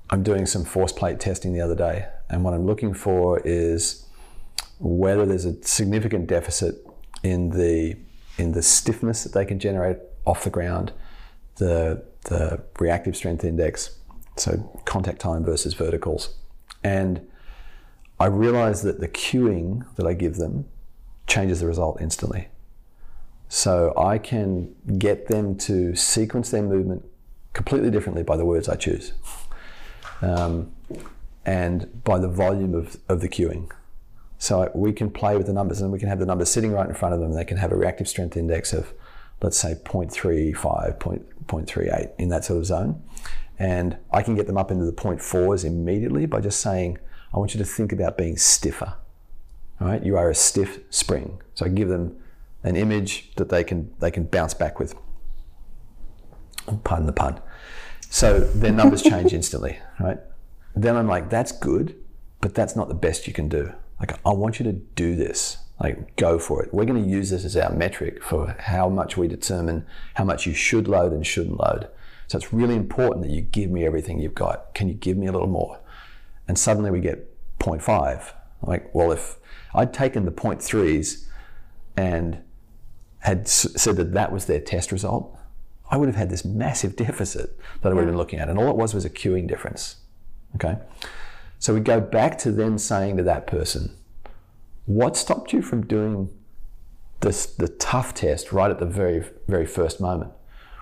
I'm doing some force plate testing the other day, and what I'm looking for is whether there's a significant deficit in the in the stiffness that they can generate off the ground, the the reactive strength index, so contact time versus verticals, and I realize that the cueing that I give them changes the result instantly. So I can get them to sequence their movement completely differently by the words I choose um, and by the volume of, of the cueing. So we can play with the numbers and we can have the numbers sitting right in front of them. They can have a reactive strength index of, let's say, 0.35, 0.38 in that sort of zone. And I can get them up into the 0.4s immediately by just saying, I want you to think about being stiffer. All right, you are a stiff spring. So I give them an image that they can they can bounce back with. Oh, pardon the pun. So their numbers change instantly, right? Then I'm like, that's good, but that's not the best you can do. Like, I want you to do this. Like, go for it. We're going to use this as our metric for how much we determine how much you should load and shouldn't load. So it's really important that you give me everything you've got. Can you give me a little more? And suddenly we get 0.5. Like, well, if I'd taken the 0.3s and had said that that was their test result, I would have had this massive deficit that I would have been looking at. And all it was was a cueing difference. Okay? So we go back to then saying to that person, what stopped you from doing this, the tough test right at the very, very first moment?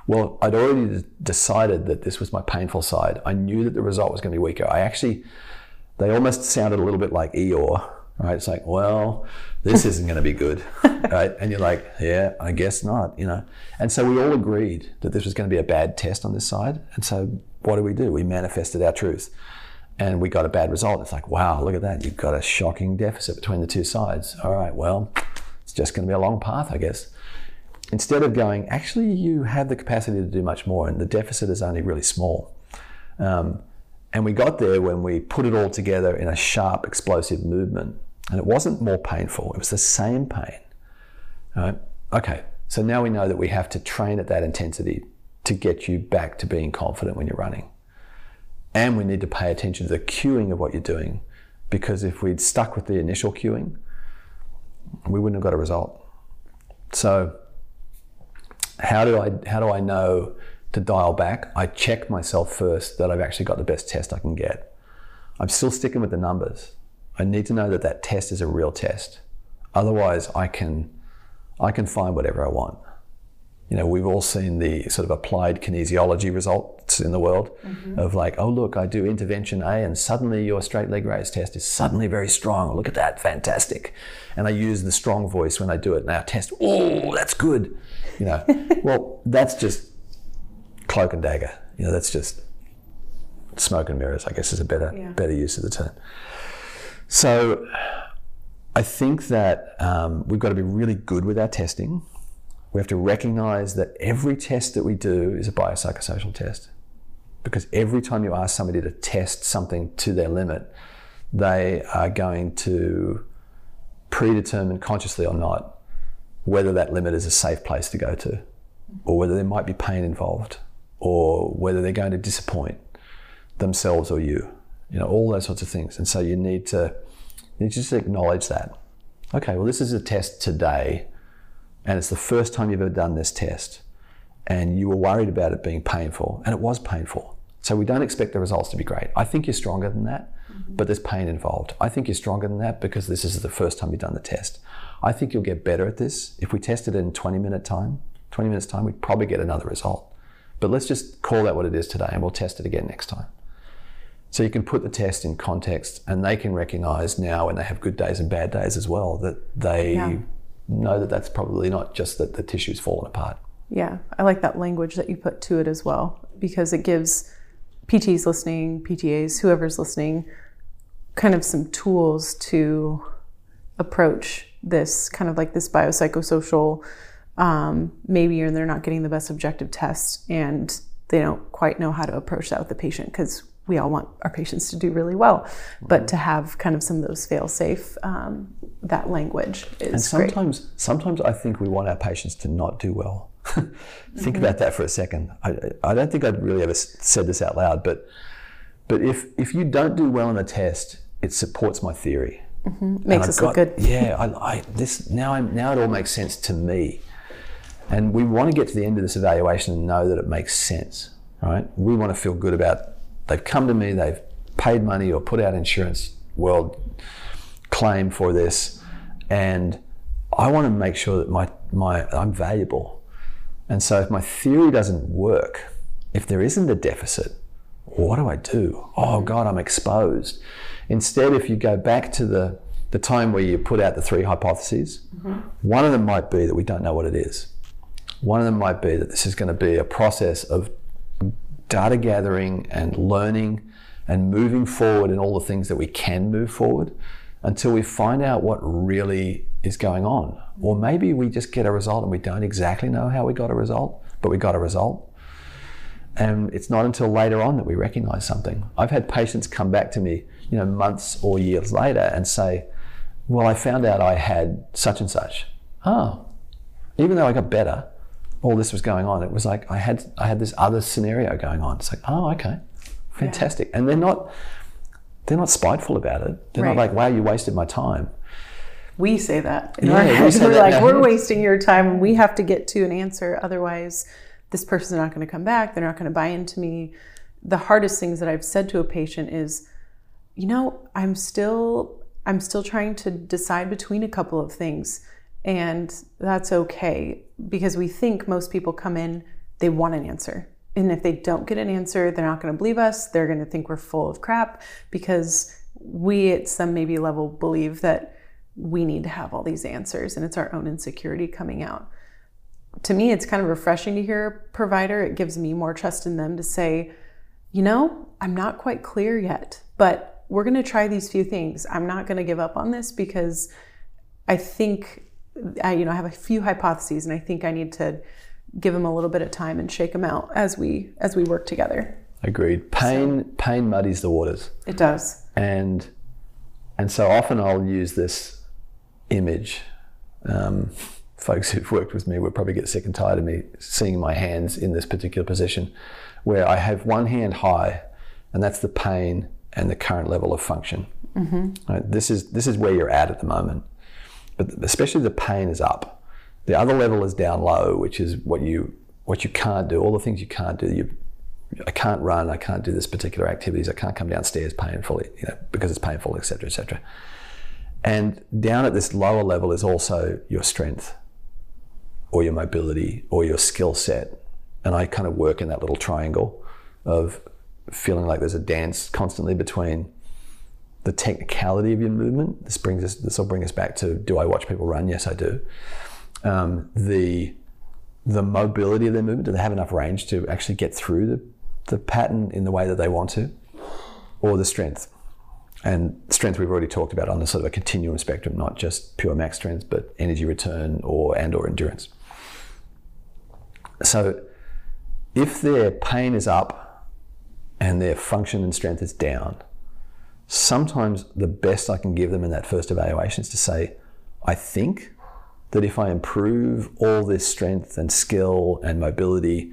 Well, I'd already decided that this was my painful side. I knew that the result was going to be weaker. I actually they almost sounded a little bit like Eeyore, right? It's like, well, this isn't going to be good, right? And you're like, yeah, I guess not, you know. And so we all agreed that this was going to be a bad test on this side. And so what do we do? We manifested our truth and we got a bad result. It's like, wow, look at that. You've got a shocking deficit between the two sides. All right, well, it's just going to be a long path, I guess. Instead of going, actually, you have the capacity to do much more, and the deficit is only really small. Um, and we got there when we put it all together in a sharp, explosive movement. And it wasn't more painful, it was the same pain. Right? Okay, so now we know that we have to train at that intensity to get you back to being confident when you're running. And we need to pay attention to the cueing of what you're doing. Because if we'd stuck with the initial cueing, we wouldn't have got a result. So, how do I how do I know to dial back? I check myself first that I've actually got the best test I can get. I'm still sticking with the numbers. I need to know that that test is a real test. Otherwise, I can I can find whatever I want you know, we've all seen the sort of applied kinesiology results in the world mm-hmm. of like, oh, look, I do intervention A and suddenly your straight leg raise test is suddenly very strong. Look at that, fantastic. And I use the strong voice when I do it. Now test, oh, that's good. You know, well, that's just cloak and dagger. You know, that's just smoke and mirrors, I guess is a better, yeah. better use of the term. So I think that um, we've got to be really good with our testing we have to recognize that every test that we do is a biopsychosocial test. Because every time you ask somebody to test something to their limit, they are going to predetermine, consciously or not, whether that limit is a safe place to go to, or whether there might be pain involved, or whether they're going to disappoint themselves or you. You know, all those sorts of things. And so you need to, you need to just acknowledge that. Okay, well, this is a test today and it's the first time you've ever done this test, and you were worried about it being painful, and it was painful. So we don't expect the results to be great. I think you're stronger than that, mm-hmm. but there's pain involved. I think you're stronger than that because this is the first time you've done the test. I think you'll get better at this. If we tested it in 20 minute time, 20 minutes time, we'd probably get another result. But let's just call that what it is today and we'll test it again next time. So you can put the test in context and they can recognize now when they have good days and bad days as well that they yeah know that that's probably not just that the tissue's fallen apart. Yeah, I like that language that you put to it as well because it gives PTs listening, PTAs, whoever's listening, kind of some tools to approach this kind of like this biopsychosocial. Um, maybe they're not getting the best objective test and they don't quite know how to approach that with the patient because we all want our patients to do really well, but to have kind of some of those fail safe, um, that language is And sometimes, great. sometimes I think we want our patients to not do well. think mm-hmm. about that for a second. I, I don't think I'd really ever said this out loud, but but if if you don't do well in a test, it supports my theory. Mm-hmm. Makes us got, look good. Yeah, I, I, this now I'm now it all makes sense to me, and we want to get to the end of this evaluation and know that it makes sense. Right? We want to feel good about They've come to me, they've paid money or put out insurance world claim for this, and I want to make sure that my, my I'm valuable. And so if my theory doesn't work, if there isn't a deficit, what do I do? Oh God, I'm exposed. Instead, if you go back to the, the time where you put out the three hypotheses, mm-hmm. one of them might be that we don't know what it is. One of them might be that this is going to be a process of data gathering and learning and moving forward in all the things that we can move forward until we find out what really is going on. Or maybe we just get a result and we don't exactly know how we got a result, but we got a result. And it's not until later on that we recognize something. I've had patients come back to me, you know, months or years later and say, Well, I found out I had such and such. Oh, even though I got better, all this was going on, it was like I had I had this other scenario going on. It's like, oh, okay, fantastic. Yeah. And they're not they're not spiteful about it. They're right. not like, wow, you wasted my time. We say that in yeah, our heads. We are like, now. we're wasting your time, we have to get to an answer. Otherwise, this person's not going to come back. They're not going to buy into me. The hardest things that I've said to a patient is, you know, I'm still I'm still trying to decide between a couple of things and that's okay because we think most people come in, they want an answer. And if they don't get an answer, they're not going to believe us. They're going to think we're full of crap because we at some maybe level believe that we need to have all these answers and it's our own insecurity coming out. To me, it's kind of refreshing to hear a provider. It gives me more trust in them to say, you know, I'm not quite clear yet, but we're going to try these few things. I'm not going to give up on this because I think I, you know, I have a few hypotheses, and I think I need to give them a little bit of time and shake them out as we as we work together. Agreed. Pain so, pain muddies the waters. It does. And and so often I'll use this image. Um, folks who've worked with me will probably get sick and tired of me seeing my hands in this particular position, where I have one hand high, and that's the pain and the current level of function. Mm-hmm. Right? This is this is where you're at at the moment, but especially the pain is up. The other level is down low, which is what you what you can't do. All the things you can't do. You, I can't run. I can't do this particular activities. I can't come downstairs painfully, you know, because it's painful, etc., etc. And down at this lower level is also your strength, or your mobility, or your skill set. And I kind of work in that little triangle of feeling like there's a dance constantly between the technicality of your movement. This brings us. This will bring us back to: Do I watch people run? Yes, I do. Um, the the mobility of their movement. Do they have enough range to actually get through the the pattern in the way that they want to, or the strength? And strength we've already talked about on the sort of a continuum spectrum, not just pure max strength, but energy return or and or endurance. So, if their pain is up and their function and strength is down, sometimes the best I can give them in that first evaluation is to say, I think that if I improve all this strength and skill and mobility,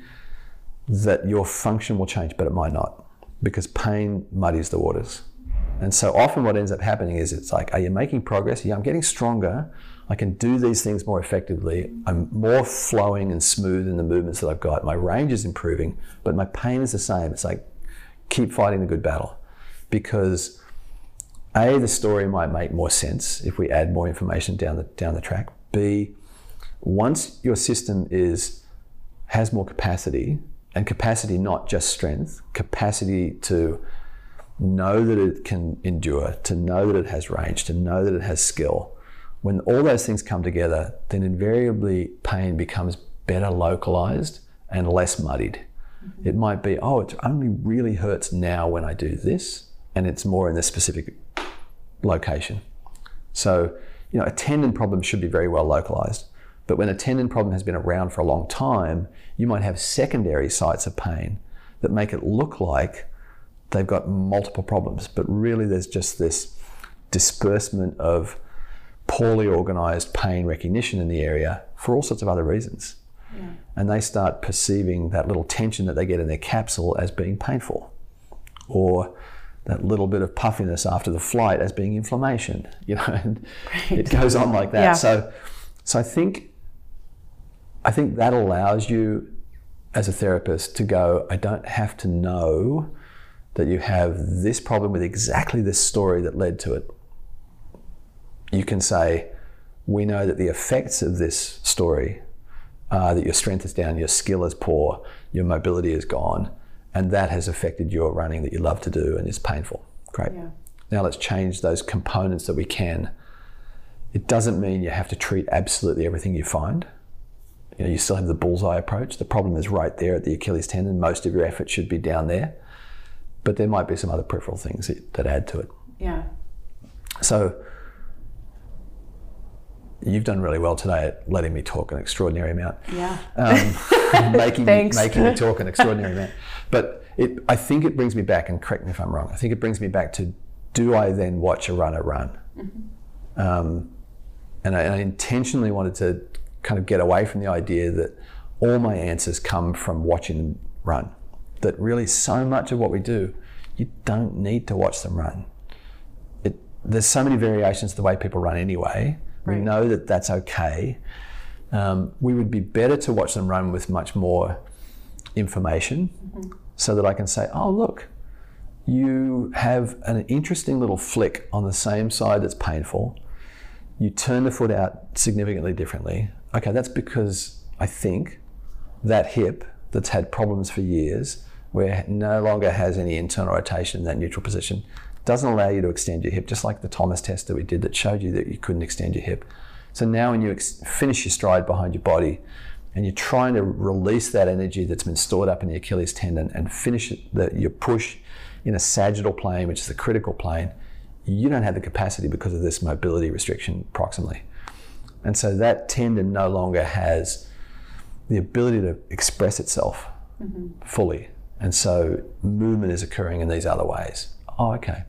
that your function will change, but it might not because pain muddies the waters. And so often what ends up happening is it's like, are you making progress? Yeah, I'm getting stronger. I can do these things more effectively. I'm more flowing and smooth in the movements that I've got. My range is improving, but my pain is the same. It's like, keep fighting the good battle because a the story might make more sense if we add more information down the down the track. B once your system is has more capacity and capacity not just strength capacity to know that it can endure to know that it has range to know that it has skill when all those things come together then invariably pain becomes better localized and less muddied. It might be, oh, it only really hurts now when I do this, and it's more in this specific location. So, you know, a tendon problem should be very well localized. But when a tendon problem has been around for a long time, you might have secondary sites of pain that make it look like they've got multiple problems. But really, there's just this disbursement of poorly organized pain recognition in the area for all sorts of other reasons and they start perceiving that little tension that they get in their capsule as being painful, or that little bit of puffiness after the flight as being inflammation. You know, and right. it goes on like that. Yeah. So, so I think, I think that allows you, as a therapist, to go. I don't have to know that you have this problem with exactly this story that led to it. You can say, we know that the effects of this story uh, that your strength is down, your skill is poor, your mobility is gone, and that has affected your running that you love to do and is painful. Great. Yeah. Now let's change those components that we can. It doesn't mean you have to treat absolutely everything you find. You know, you still have the bullseye approach. The problem is right there at the Achilles tendon. Most of your effort should be down there, but there might be some other peripheral things that, that add to it. Yeah. So you've done really well today at letting me talk an extraordinary amount. Yeah. Um, making making me talk an extraordinary amount. But it, I think it brings me back, and correct me if I'm wrong. I think it brings me back to: Do I then watch a runner run? Mm-hmm. Um, and, I, and I intentionally wanted to kind of get away from the idea that all my answers come from watching them run. That really, so much of what we do, you don't need to watch them run. It, there's so many variations to the way people run anyway Right. We know that that's okay. Um, we would be better to watch them run with much more information mm-hmm. so that I can say, oh, look, you have an interesting little flick on the same side that's painful. You turn the foot out significantly differently. Okay, that's because I think that hip that's had problems for years, where it no longer has any internal rotation in that neutral position, doesn't allow you to extend your hip, just like the Thomas test that we did that showed you that you couldn't extend your hip. So now when you ex- finish your stride behind your body and you're trying to release that energy that's been stored up in the Achilles tendon and finish it, the, your push in a sagittal plane, which is the critical plane, you don't have the capacity because of this mobility restriction proximally. And so that tendon no longer has the ability to express itself mm-hmm. fully. And so movement is occurring in these other ways. Oh, okay.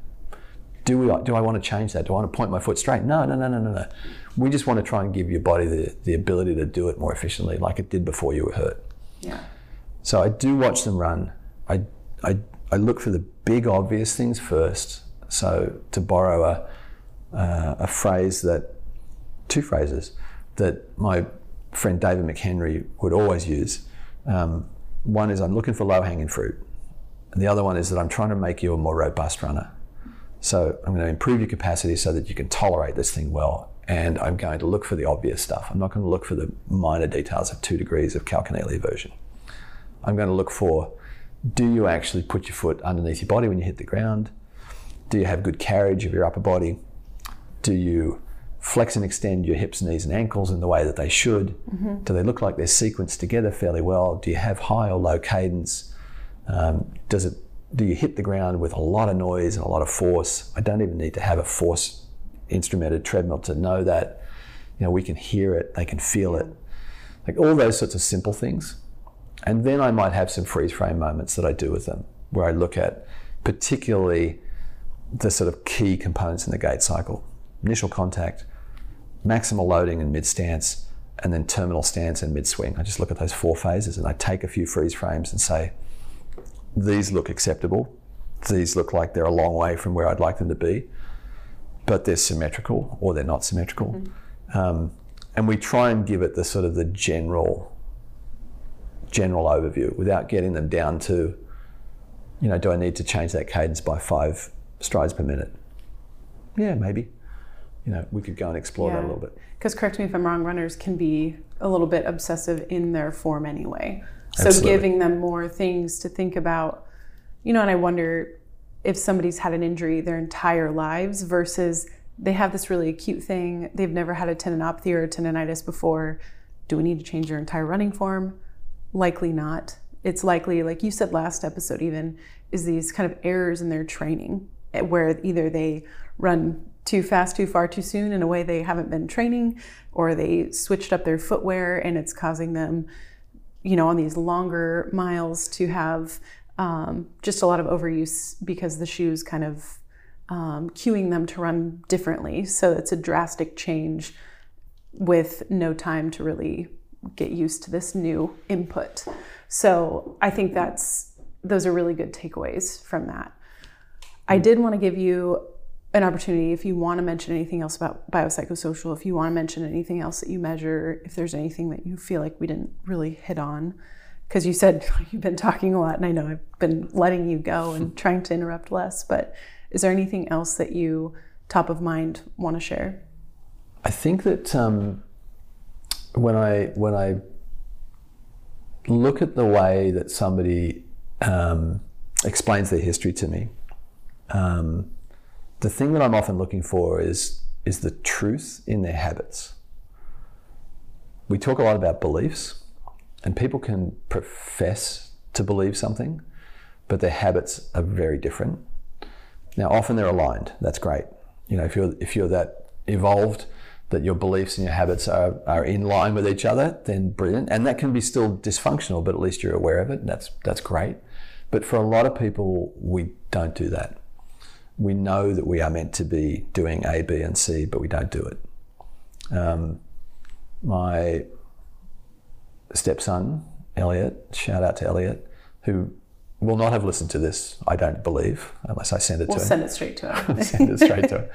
Do, we, do I want to change that? Do I want to point my foot straight? No, no, no, no, no, no. We just want to try and give your body the, the ability to do it more efficiently, like it did before you were hurt. Yeah. So I do watch them run. I, I, I look for the big obvious things first. So to borrow a, uh, a phrase that, two phrases that my friend David McHenry would always use. Um, one is I'm looking for low hanging fruit, and the other one is that I'm trying to make you a more robust runner. So I'm going to improve your capacity so that you can tolerate this thing well. And I'm going to look for the obvious stuff. I'm not going to look for the minor details of two degrees of calcaneal eversion. I'm going to look for do you actually put your foot underneath your body when you hit the ground? Do you have good carriage of your upper body? Do you flex and extend your hips, knees, and ankles in the way that they should? Mm-hmm. Do they look like they're sequenced together fairly well? Do you have high or low cadence? Um, does it? Do you hit the ground with a lot of noise and a lot of force? I don't even need to have a force instrumented treadmill to know that. You know, we can hear it, they can feel it, like all those sorts of simple things. And then I might have some freeze frame moments that I do with them, where I look at particularly the sort of key components in the gait cycle initial contact, maximal loading and mid stance, and then terminal stance and mid swing. I just look at those four phases and I take a few freeze frames and say, these look acceptable. These look like they're a long way from where I'd like them to be, but they're symmetrical or they're not symmetrical. Mm-hmm. Um, and we try and give it the sort of the general general overview without getting them down to, you know, do I need to change that cadence by five strides per minute? Yeah, maybe you know, we could go and explore yeah. that a little bit. Because correct me if I'm wrong, runners can be a little bit obsessive in their form anyway. So giving them more things to think about, you know, and I wonder if somebody's had an injury their entire lives versus they have this really acute thing, they've never had a tendinopathy or a tendonitis before. Do we need to change their entire running form? Likely not. It's likely, like you said last episode, even, is these kind of errors in their training eh, where either they run too fast, too far, too soon in a way they haven't been training, or they switched up their footwear and it's causing them, you know, on these longer miles to have um, just a lot of overuse because the shoes kind of um, cueing them to run differently. So it's a drastic change with no time to really get used to this new input. So I think that's those are really good takeaways from that. I did want to give you an opportunity if you want to mention anything else about biopsychosocial, if you want to mention anything else that you measure, if there's anything that you feel like we didn't really hit on. Because you said you've been talking a lot, and I know I've been letting you go and trying to interrupt less, but is there anything else that you, top of mind, want to share? I think that um, when I when I look at the way that somebody um, explains their history to me, um, the thing that I'm often looking for is is the truth in their habits. We talk a lot about beliefs, and people can profess to believe something, but their habits are very different. Now, often they're aligned. That's great. You know, if you're if you're that evolved that your beliefs and your habits are, are in line with each other, then brilliant. And that can be still dysfunctional, but at least you're aware of it, and that's that's great. But for a lot of people, we don't do that we know that we are meant to be doing A, B, and C, but we don't do it. Um, my stepson, Elliot, shout out to Elliot, who will not have listened to this, I don't believe, unless I send it we'll to him. send it straight to him. send it straight to him.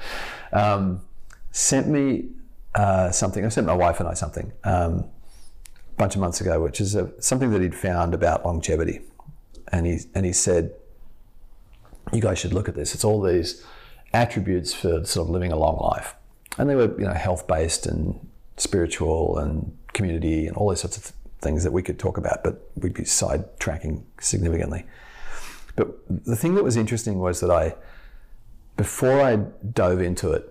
Um, sent me uh, something, I sent my wife and I something um, a bunch of months ago, which is a, something that he'd found about longevity. And he, and he said, you guys should look at this. It's all these attributes for sort of living a long life. And they were, you know, health based and spiritual and community and all those sorts of th- things that we could talk about, but we'd be sidetracking significantly. But the thing that was interesting was that I before I dove into it,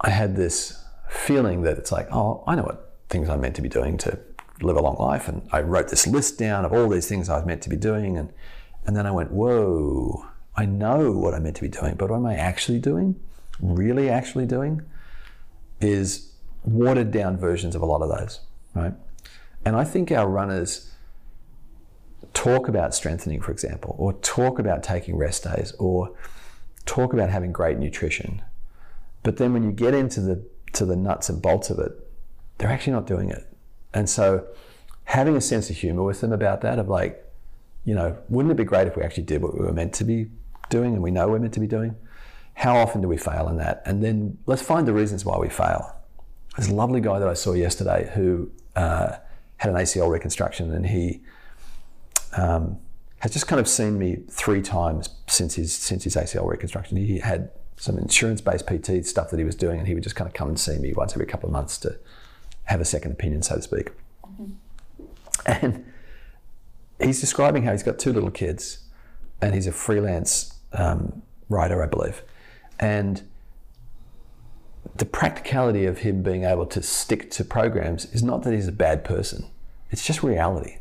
I had this feeling that it's like, oh, I know what things I'm meant to be doing to live a long life. And I wrote this list down of all these things I was meant to be doing. And, and then I went, whoa, I know what I'm meant to be doing, but what am I actually doing? Really actually doing? Is watered down versions of a lot of those, right? And I think our runners talk about strengthening, for example, or talk about taking rest days, or talk about having great nutrition. But then when you get into the to the nuts and bolts of it, they're actually not doing it. And so having a sense of humor with them about that, of like, you know, wouldn't it be great if we actually did what we were meant to be doing and we know we're meant to be doing? How often do we fail in that? And then let's find the reasons why we fail. There's a lovely guy that I saw yesterday who uh, had an ACL reconstruction and he um, has just kind of seen me three times since his since his ACL reconstruction. He had some insurance-based PT stuff that he was doing, and he would just kind of come and see me once every couple of months to have a second opinion, so to speak. Mm-hmm. And he's describing how he's got two little kids, and he's a freelance um, writer, I believe, and the practicality of him being able to stick to programs is not that he's a bad person; it's just reality.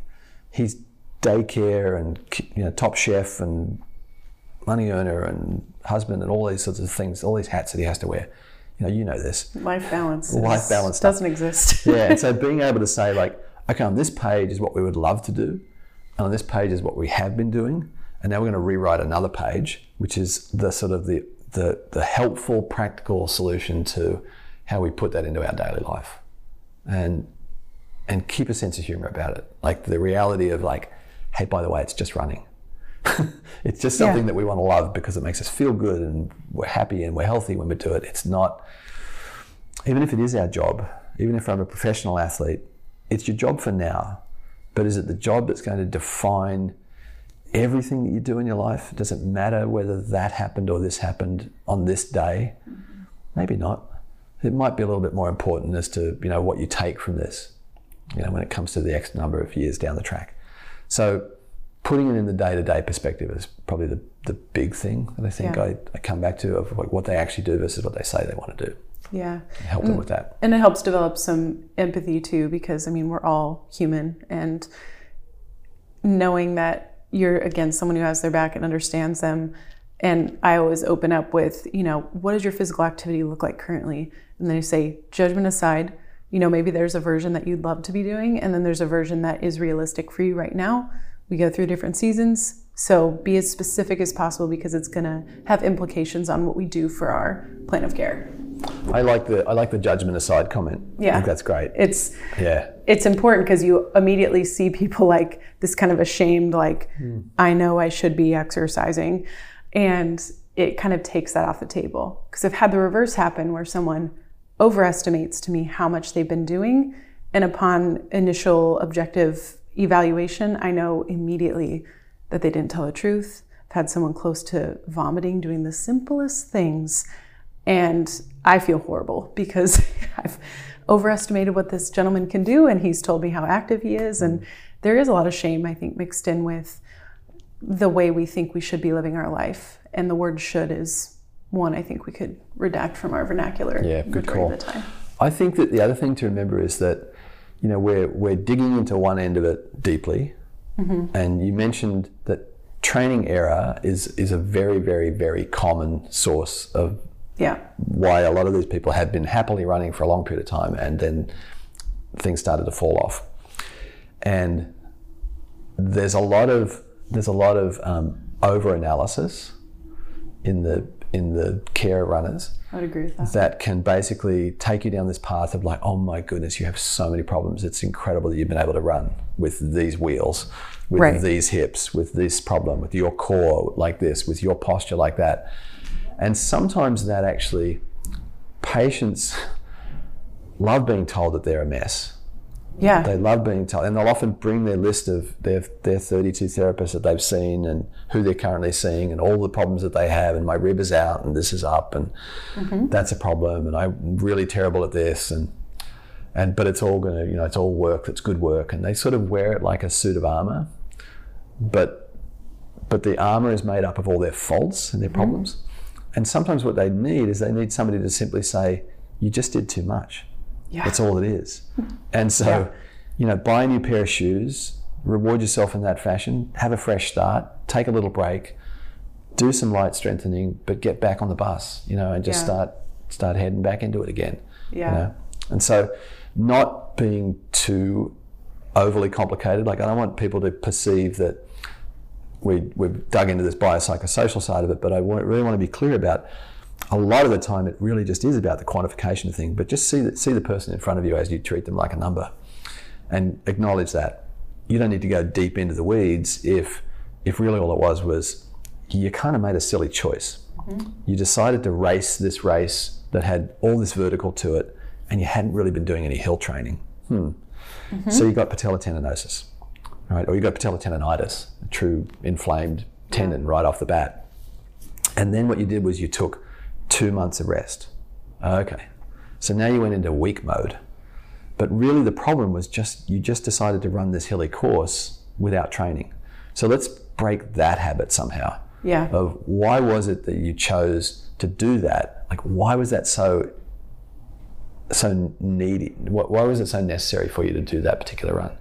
He's daycare and you know top chef and money earner and husband and all these sorts of things, all these hats that he has to wear. You know, you know this. Life balance. Life balance doesn't exist. yeah, and so being able to say like, okay, on this page is what we would love to do, and on this page is what we have been doing, and now we're going to rewrite another page, which is the sort of the the, the helpful, practical solution to how we put that into our daily life, and and keep a sense of humor about it, like the reality of like, hey, by the way, it's just running it's just something yeah. that we want to love because it makes us feel good and we're happy and we're healthy when we do it. It's not, even if it is our job, even if I'm a professional athlete, it's your job for now. But is it the job that's going to define everything that you do in your life? it doesn't matter whether that happened or this happened on this day? Maybe not. It might be a little bit more important as to you know what you take from this, you know, when it comes to the X number of years down the track. So putting it in the day-to-day perspective is probably the, the big thing that I think yeah. I, I come back to of like what they actually do versus what they say they want to do. Yeah. And help them with that. And it helps develop some empathy too, because I mean, we're all human and knowing that you're again someone who has their back and understands them. And I always open up with, you know, what does your physical activity look like currently? And then you say, judgment aside, you know, maybe there's a version that you'd love to be doing, and then there's a version that is realistic for you right now we go through different seasons. So be as specific as possible because it's going to have implications on what we do for our plan of care. I like the I like the judgment aside comment. Yeah, I think that's great. It's yeah, it's important because you immediately see people like this kind of ashamed, like mm. I know I should be exercising, and it kind of takes that off the table. Because I've had the reverse happen where someone overestimates to me how much they've been doing, and upon initial objective evaluation, I know immediately that they didn't tell the truth. I've had someone close to vomiting doing the simplest things, and I feel horrible because I've overestimated what this gentleman can do, and he's told me how active he is. And there is a lot of shame, I think, mixed in with the way we think we should be living our life. And the word should is one I think we could redact from our vernacular. Yeah, good call. I think that the other thing to remember is that you know, we're, we're digging into one end of it deeply. Mm-hmm. And you mentioned that training error is, is a very, very, very common source of yeah. why a lot of these people had been happily running for a long period of time and then things started to fall off. And there's a lot of there's a lot of um, over analysis in the in the care runners. I'd agree with that. That can basically take you down this path of like, oh my goodness, you have so many problems. It's incredible that you've been able to run with these wheels, with right. these hips, with this problem, with your core like this, with your posture like that. And sometimes that actually, patients love being told that they're a mess. Yeah. They love being told, and they'll often bring their list of their, their 32 therapists that they've seen and who they're currently seeing and all the problems that they have. And my rib is out and this is up and mm-hmm. that's a problem. And I'm really terrible at this. And, and, but it's all going to, you know, it's all work. It's good work. And they sort of wear it like a suit of armor. But, but the armor is made up of all their faults and their mm-hmm. problems. And sometimes what they need is they need somebody to simply say, "You just did too much." Yeah. That's all it is. And so, Yeah. you know, buy a new pair of shoes, reward yourself in that fashion, have a fresh start, take a little break, do some light strengthening, but get back on the bus, you know, and just Yeah. start start heading back into it again. you Yeah. know? And so not being too overly complicated. Like I don't want people to perceive that we, we've dug into this biopsychosocial side of it, but I want, really want to be clear about a lot of the time it really just is about the quantification of things, but just see the, see the person in front of you as you treat them like a number and acknowledge that. You don't need to go deep into the weeds if, if really all it was was you kind of made a silly choice. You decided to race this race that had all this vertical to it and you hadn't really been doing any hill training. Hmm. So you got patellar tendinosis, right? Or you got patellar tendonitis, a true inflamed tendon right off the bat. And then what you did was you took two months of rest. Okay. So now you went into weak mode. But really the problem was just you just decided to run this hilly course without training. So let's break that habit somehow. Yeah. Of why was it that you chose to do that? Like why was that so so needy? Why was it so necessary for you to do that particular run?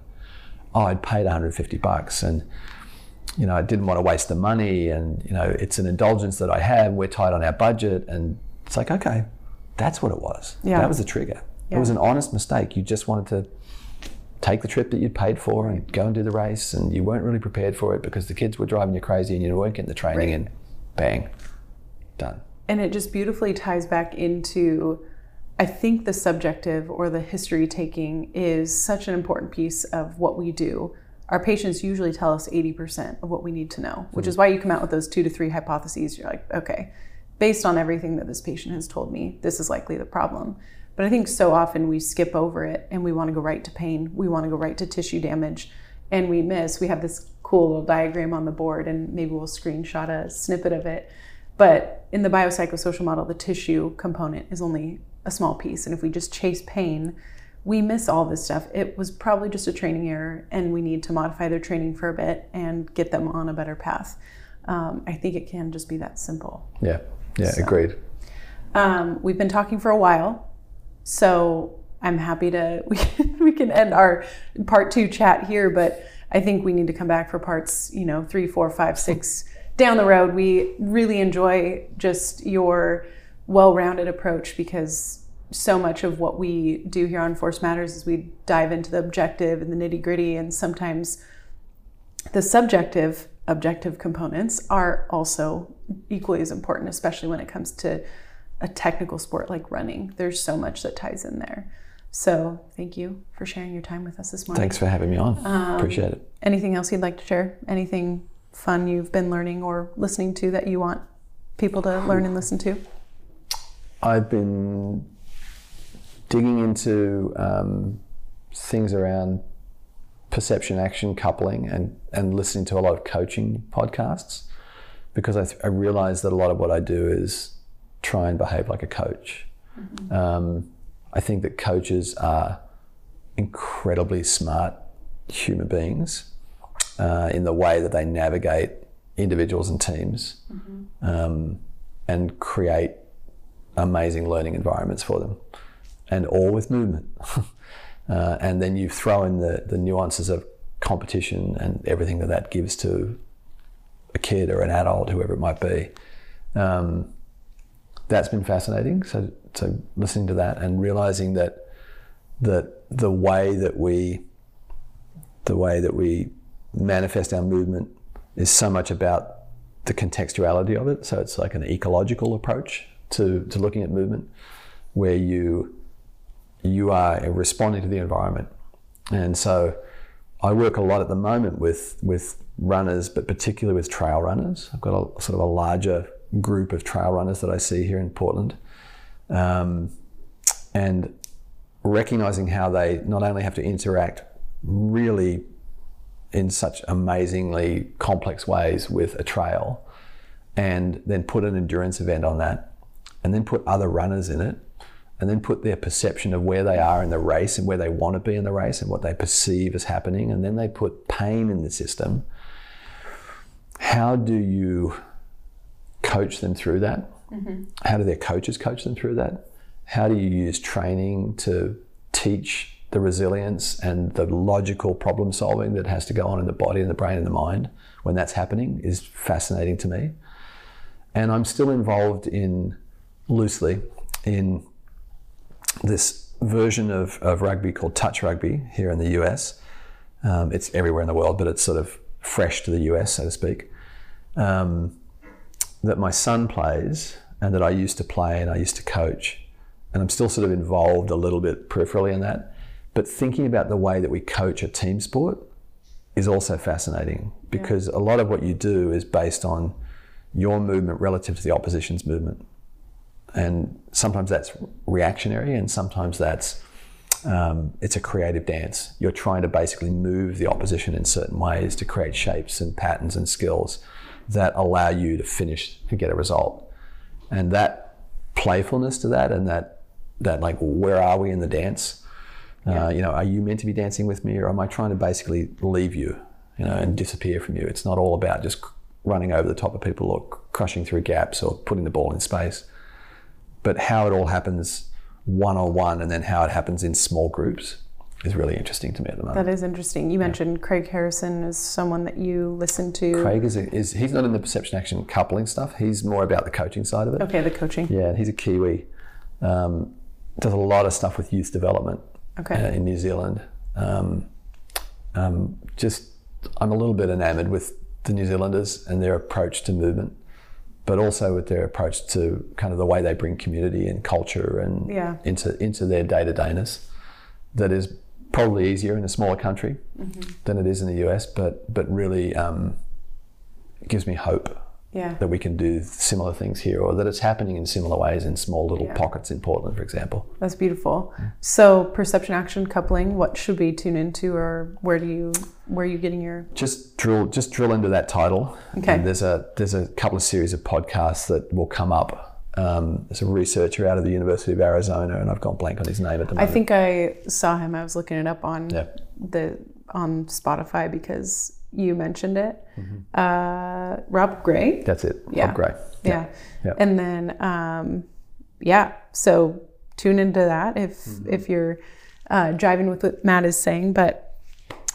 Oh, I'd paid 150 bucks and you know, I didn't want to waste the money and, you know, it's an indulgence that I have. We're tight on our budget. And it's like, okay, that's what it was. Yeah. That was the trigger. Yeah. It was an honest mistake. You just wanted to take the trip that you'd paid for and go and do the race. And you weren't really prepared for it because the kids were driving you crazy and you weren't getting the training Right. and bang, done. And it just beautifully ties back into I think the subjective or the history taking is such an important piece of what we do. Our patients usually tell us 80% of what we need to know, which is mm-hmm. why you come out with those two to three hypotheses. You're like, okay, based on everything that this patient has told me, this is likely the problem. But I think so often we skip over it and we want to go right to pain. We want to go right to tissue damage and we miss. We have this cool little diagram on the board and maybe we'll screenshot a snippet of it. But in the biopsychosocial model, the tissue component is only a small piece. And if we just chase pain, we miss all this stuff. It was probably just a training error, and we need to modify their training for a bit and get them on a better path. Um, I think it can just be that simple. Yeah. Yeah. So- Agreed. Um, we've been talking for a while, so I'm happy to we can, we can end our part two chat here. But I think we need to come back for parts, you know, three, four, five, six down the road. We really enjoy just your well-rounded approach because so much of what we do here on Force Matters is we dive into the objective and the nitty-gritty, and sometimes the subjective objective components are also equally as important especially when it comes to a technical sport like running. There's so much that ties in there. So thank you for sharing your time with us this morning. Thanks for having me on. Um, Appreciate it. anything else you'd like to share? Anything fun you've been learning or listening to that you want people to learn and listen to I've been digging into um, things around perception action coupling and, and listening to a lot of coaching podcasts because I, th- I realize that a lot of what I do is try and behave like a coach. Um, I think that coaches are incredibly smart human beings uh, in the way that they navigate individuals and teams um, and create amazing learning environments for them, and all with movement. uh, and then you throw in the, the nuances of competition and everything that that gives to a kid or an adult, whoever it might be. Um, that's been fascinating. So, so listening to that and realizing that that the way that we the way that we manifest our movement is so much about the contextuality of it. So it's like an ecological approach to, to looking at movement, where you you are responding to the environment. And so I work a lot at the moment with with runners, but particularly with trail runners. I've got a sort of a larger group of trail runners that I see here in Portland, um, and recognizing how they not only have to interact really in such amazingly complex ways with a trail and then put an endurance event on that and then put other runners in it and then put their perception of where they are in the race and where they want to be in the race and what they perceive as happening and then they put pain in the system how do you coach them through that mm-hmm. How do their coaches coach them through that? How do you use training to teach the resilience and the logical problem solving that has to go on in the body and the brain and the mind when that's happening is fascinating to me. And I'm still involved in loosely in this version of, of rugby called touch rugby here in the US. Um, it's everywhere in the world, but it's sort of fresh to the US, so to speak. Um, that my son plays and that I used to play and I used to coach. And I'm still sort of involved a little bit peripherally in that. But thinking about the way that we coach a team sport is also fascinating because a lot of what you do is based on your movement relative to the opposition's movement. And sometimes that's reactionary and sometimes that's um, it's a creative dance. You're trying to basically move the opposition in certain ways to create shapes and patterns and skills that allow you to finish to get a result. And that playfulness to that and that that like where are we in the dance? Uh, you know, are you meant to be dancing with me or am I trying to basically leave you, you know, and disappear from you? It's not all about just running over the top of people or crushing through gaps or putting the ball in space. But how it all happens one on one and then how it happens in small groups is really interesting to me at the moment. That is interesting. You mentioned Craig Harrison as someone that you listen to. Craig is, a, is he's not in the perception action coupling stuff. He's more about the coaching side of it. Okay, the coaching. Yeah, and he's a Kiwi. Um, does a lot of stuff with youth development Okay. uh, in New Zealand. Um, um, just, I'm a little bit enamored with the New Zealanders and their approach to movement, but also with their approach to kind of the way they bring community and culture and Yeah. into into their day to dayness. That is probably easier in a smaller country than it is in the US, but but really um, gives me hope Yeah. that we can do similar things here, or that it's happening in similar ways in small little Yeah. pockets in Portland, for example. That's beautiful. So perception action coupling, what should we tune into or where do you where are you getting your Just drill, just drill into that title. Okay. And there's a there's a couple of series of podcasts that will come up. Um, there's a researcher out of the University of Arizona, and I've gone blank on his name at the moment. I think I saw him. I was looking it up on Yeah. the on Spotify because you mentioned it. Mm-hmm. Uh, Rob Gray. that's it. Yeah. Rob Gray. Yeah. Yeah. And then um, yeah, so tune into that if Mm-hmm. if you're uh, driving with what Matt is saying. But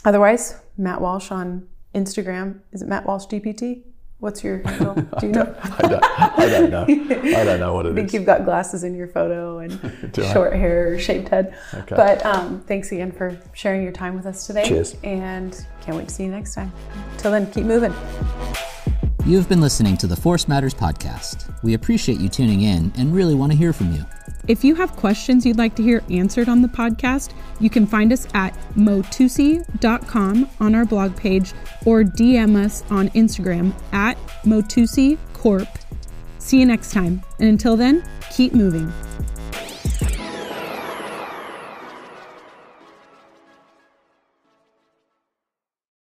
otherwise, Matt Walsh on Instagram. Is it Matt Walsh DPT? What's your handle? Do you know? I don't, I don't know. I don't know what it is. I think is. you've got glasses in your photo and Do I? short hair, shaved head. Okay. But um, thanks again for sharing your time with us today. Cheers. And can't wait to see you next time. Till then, keep moving. You have been listening to the Force Matters podcast. We appreciate you tuning in and really want to hear from you. If you have questions you'd like to hear answered on the podcast, you can find us at motusi.com on our blog page or DM us on Instagram at motusi corp. See you next time. And until then, keep moving.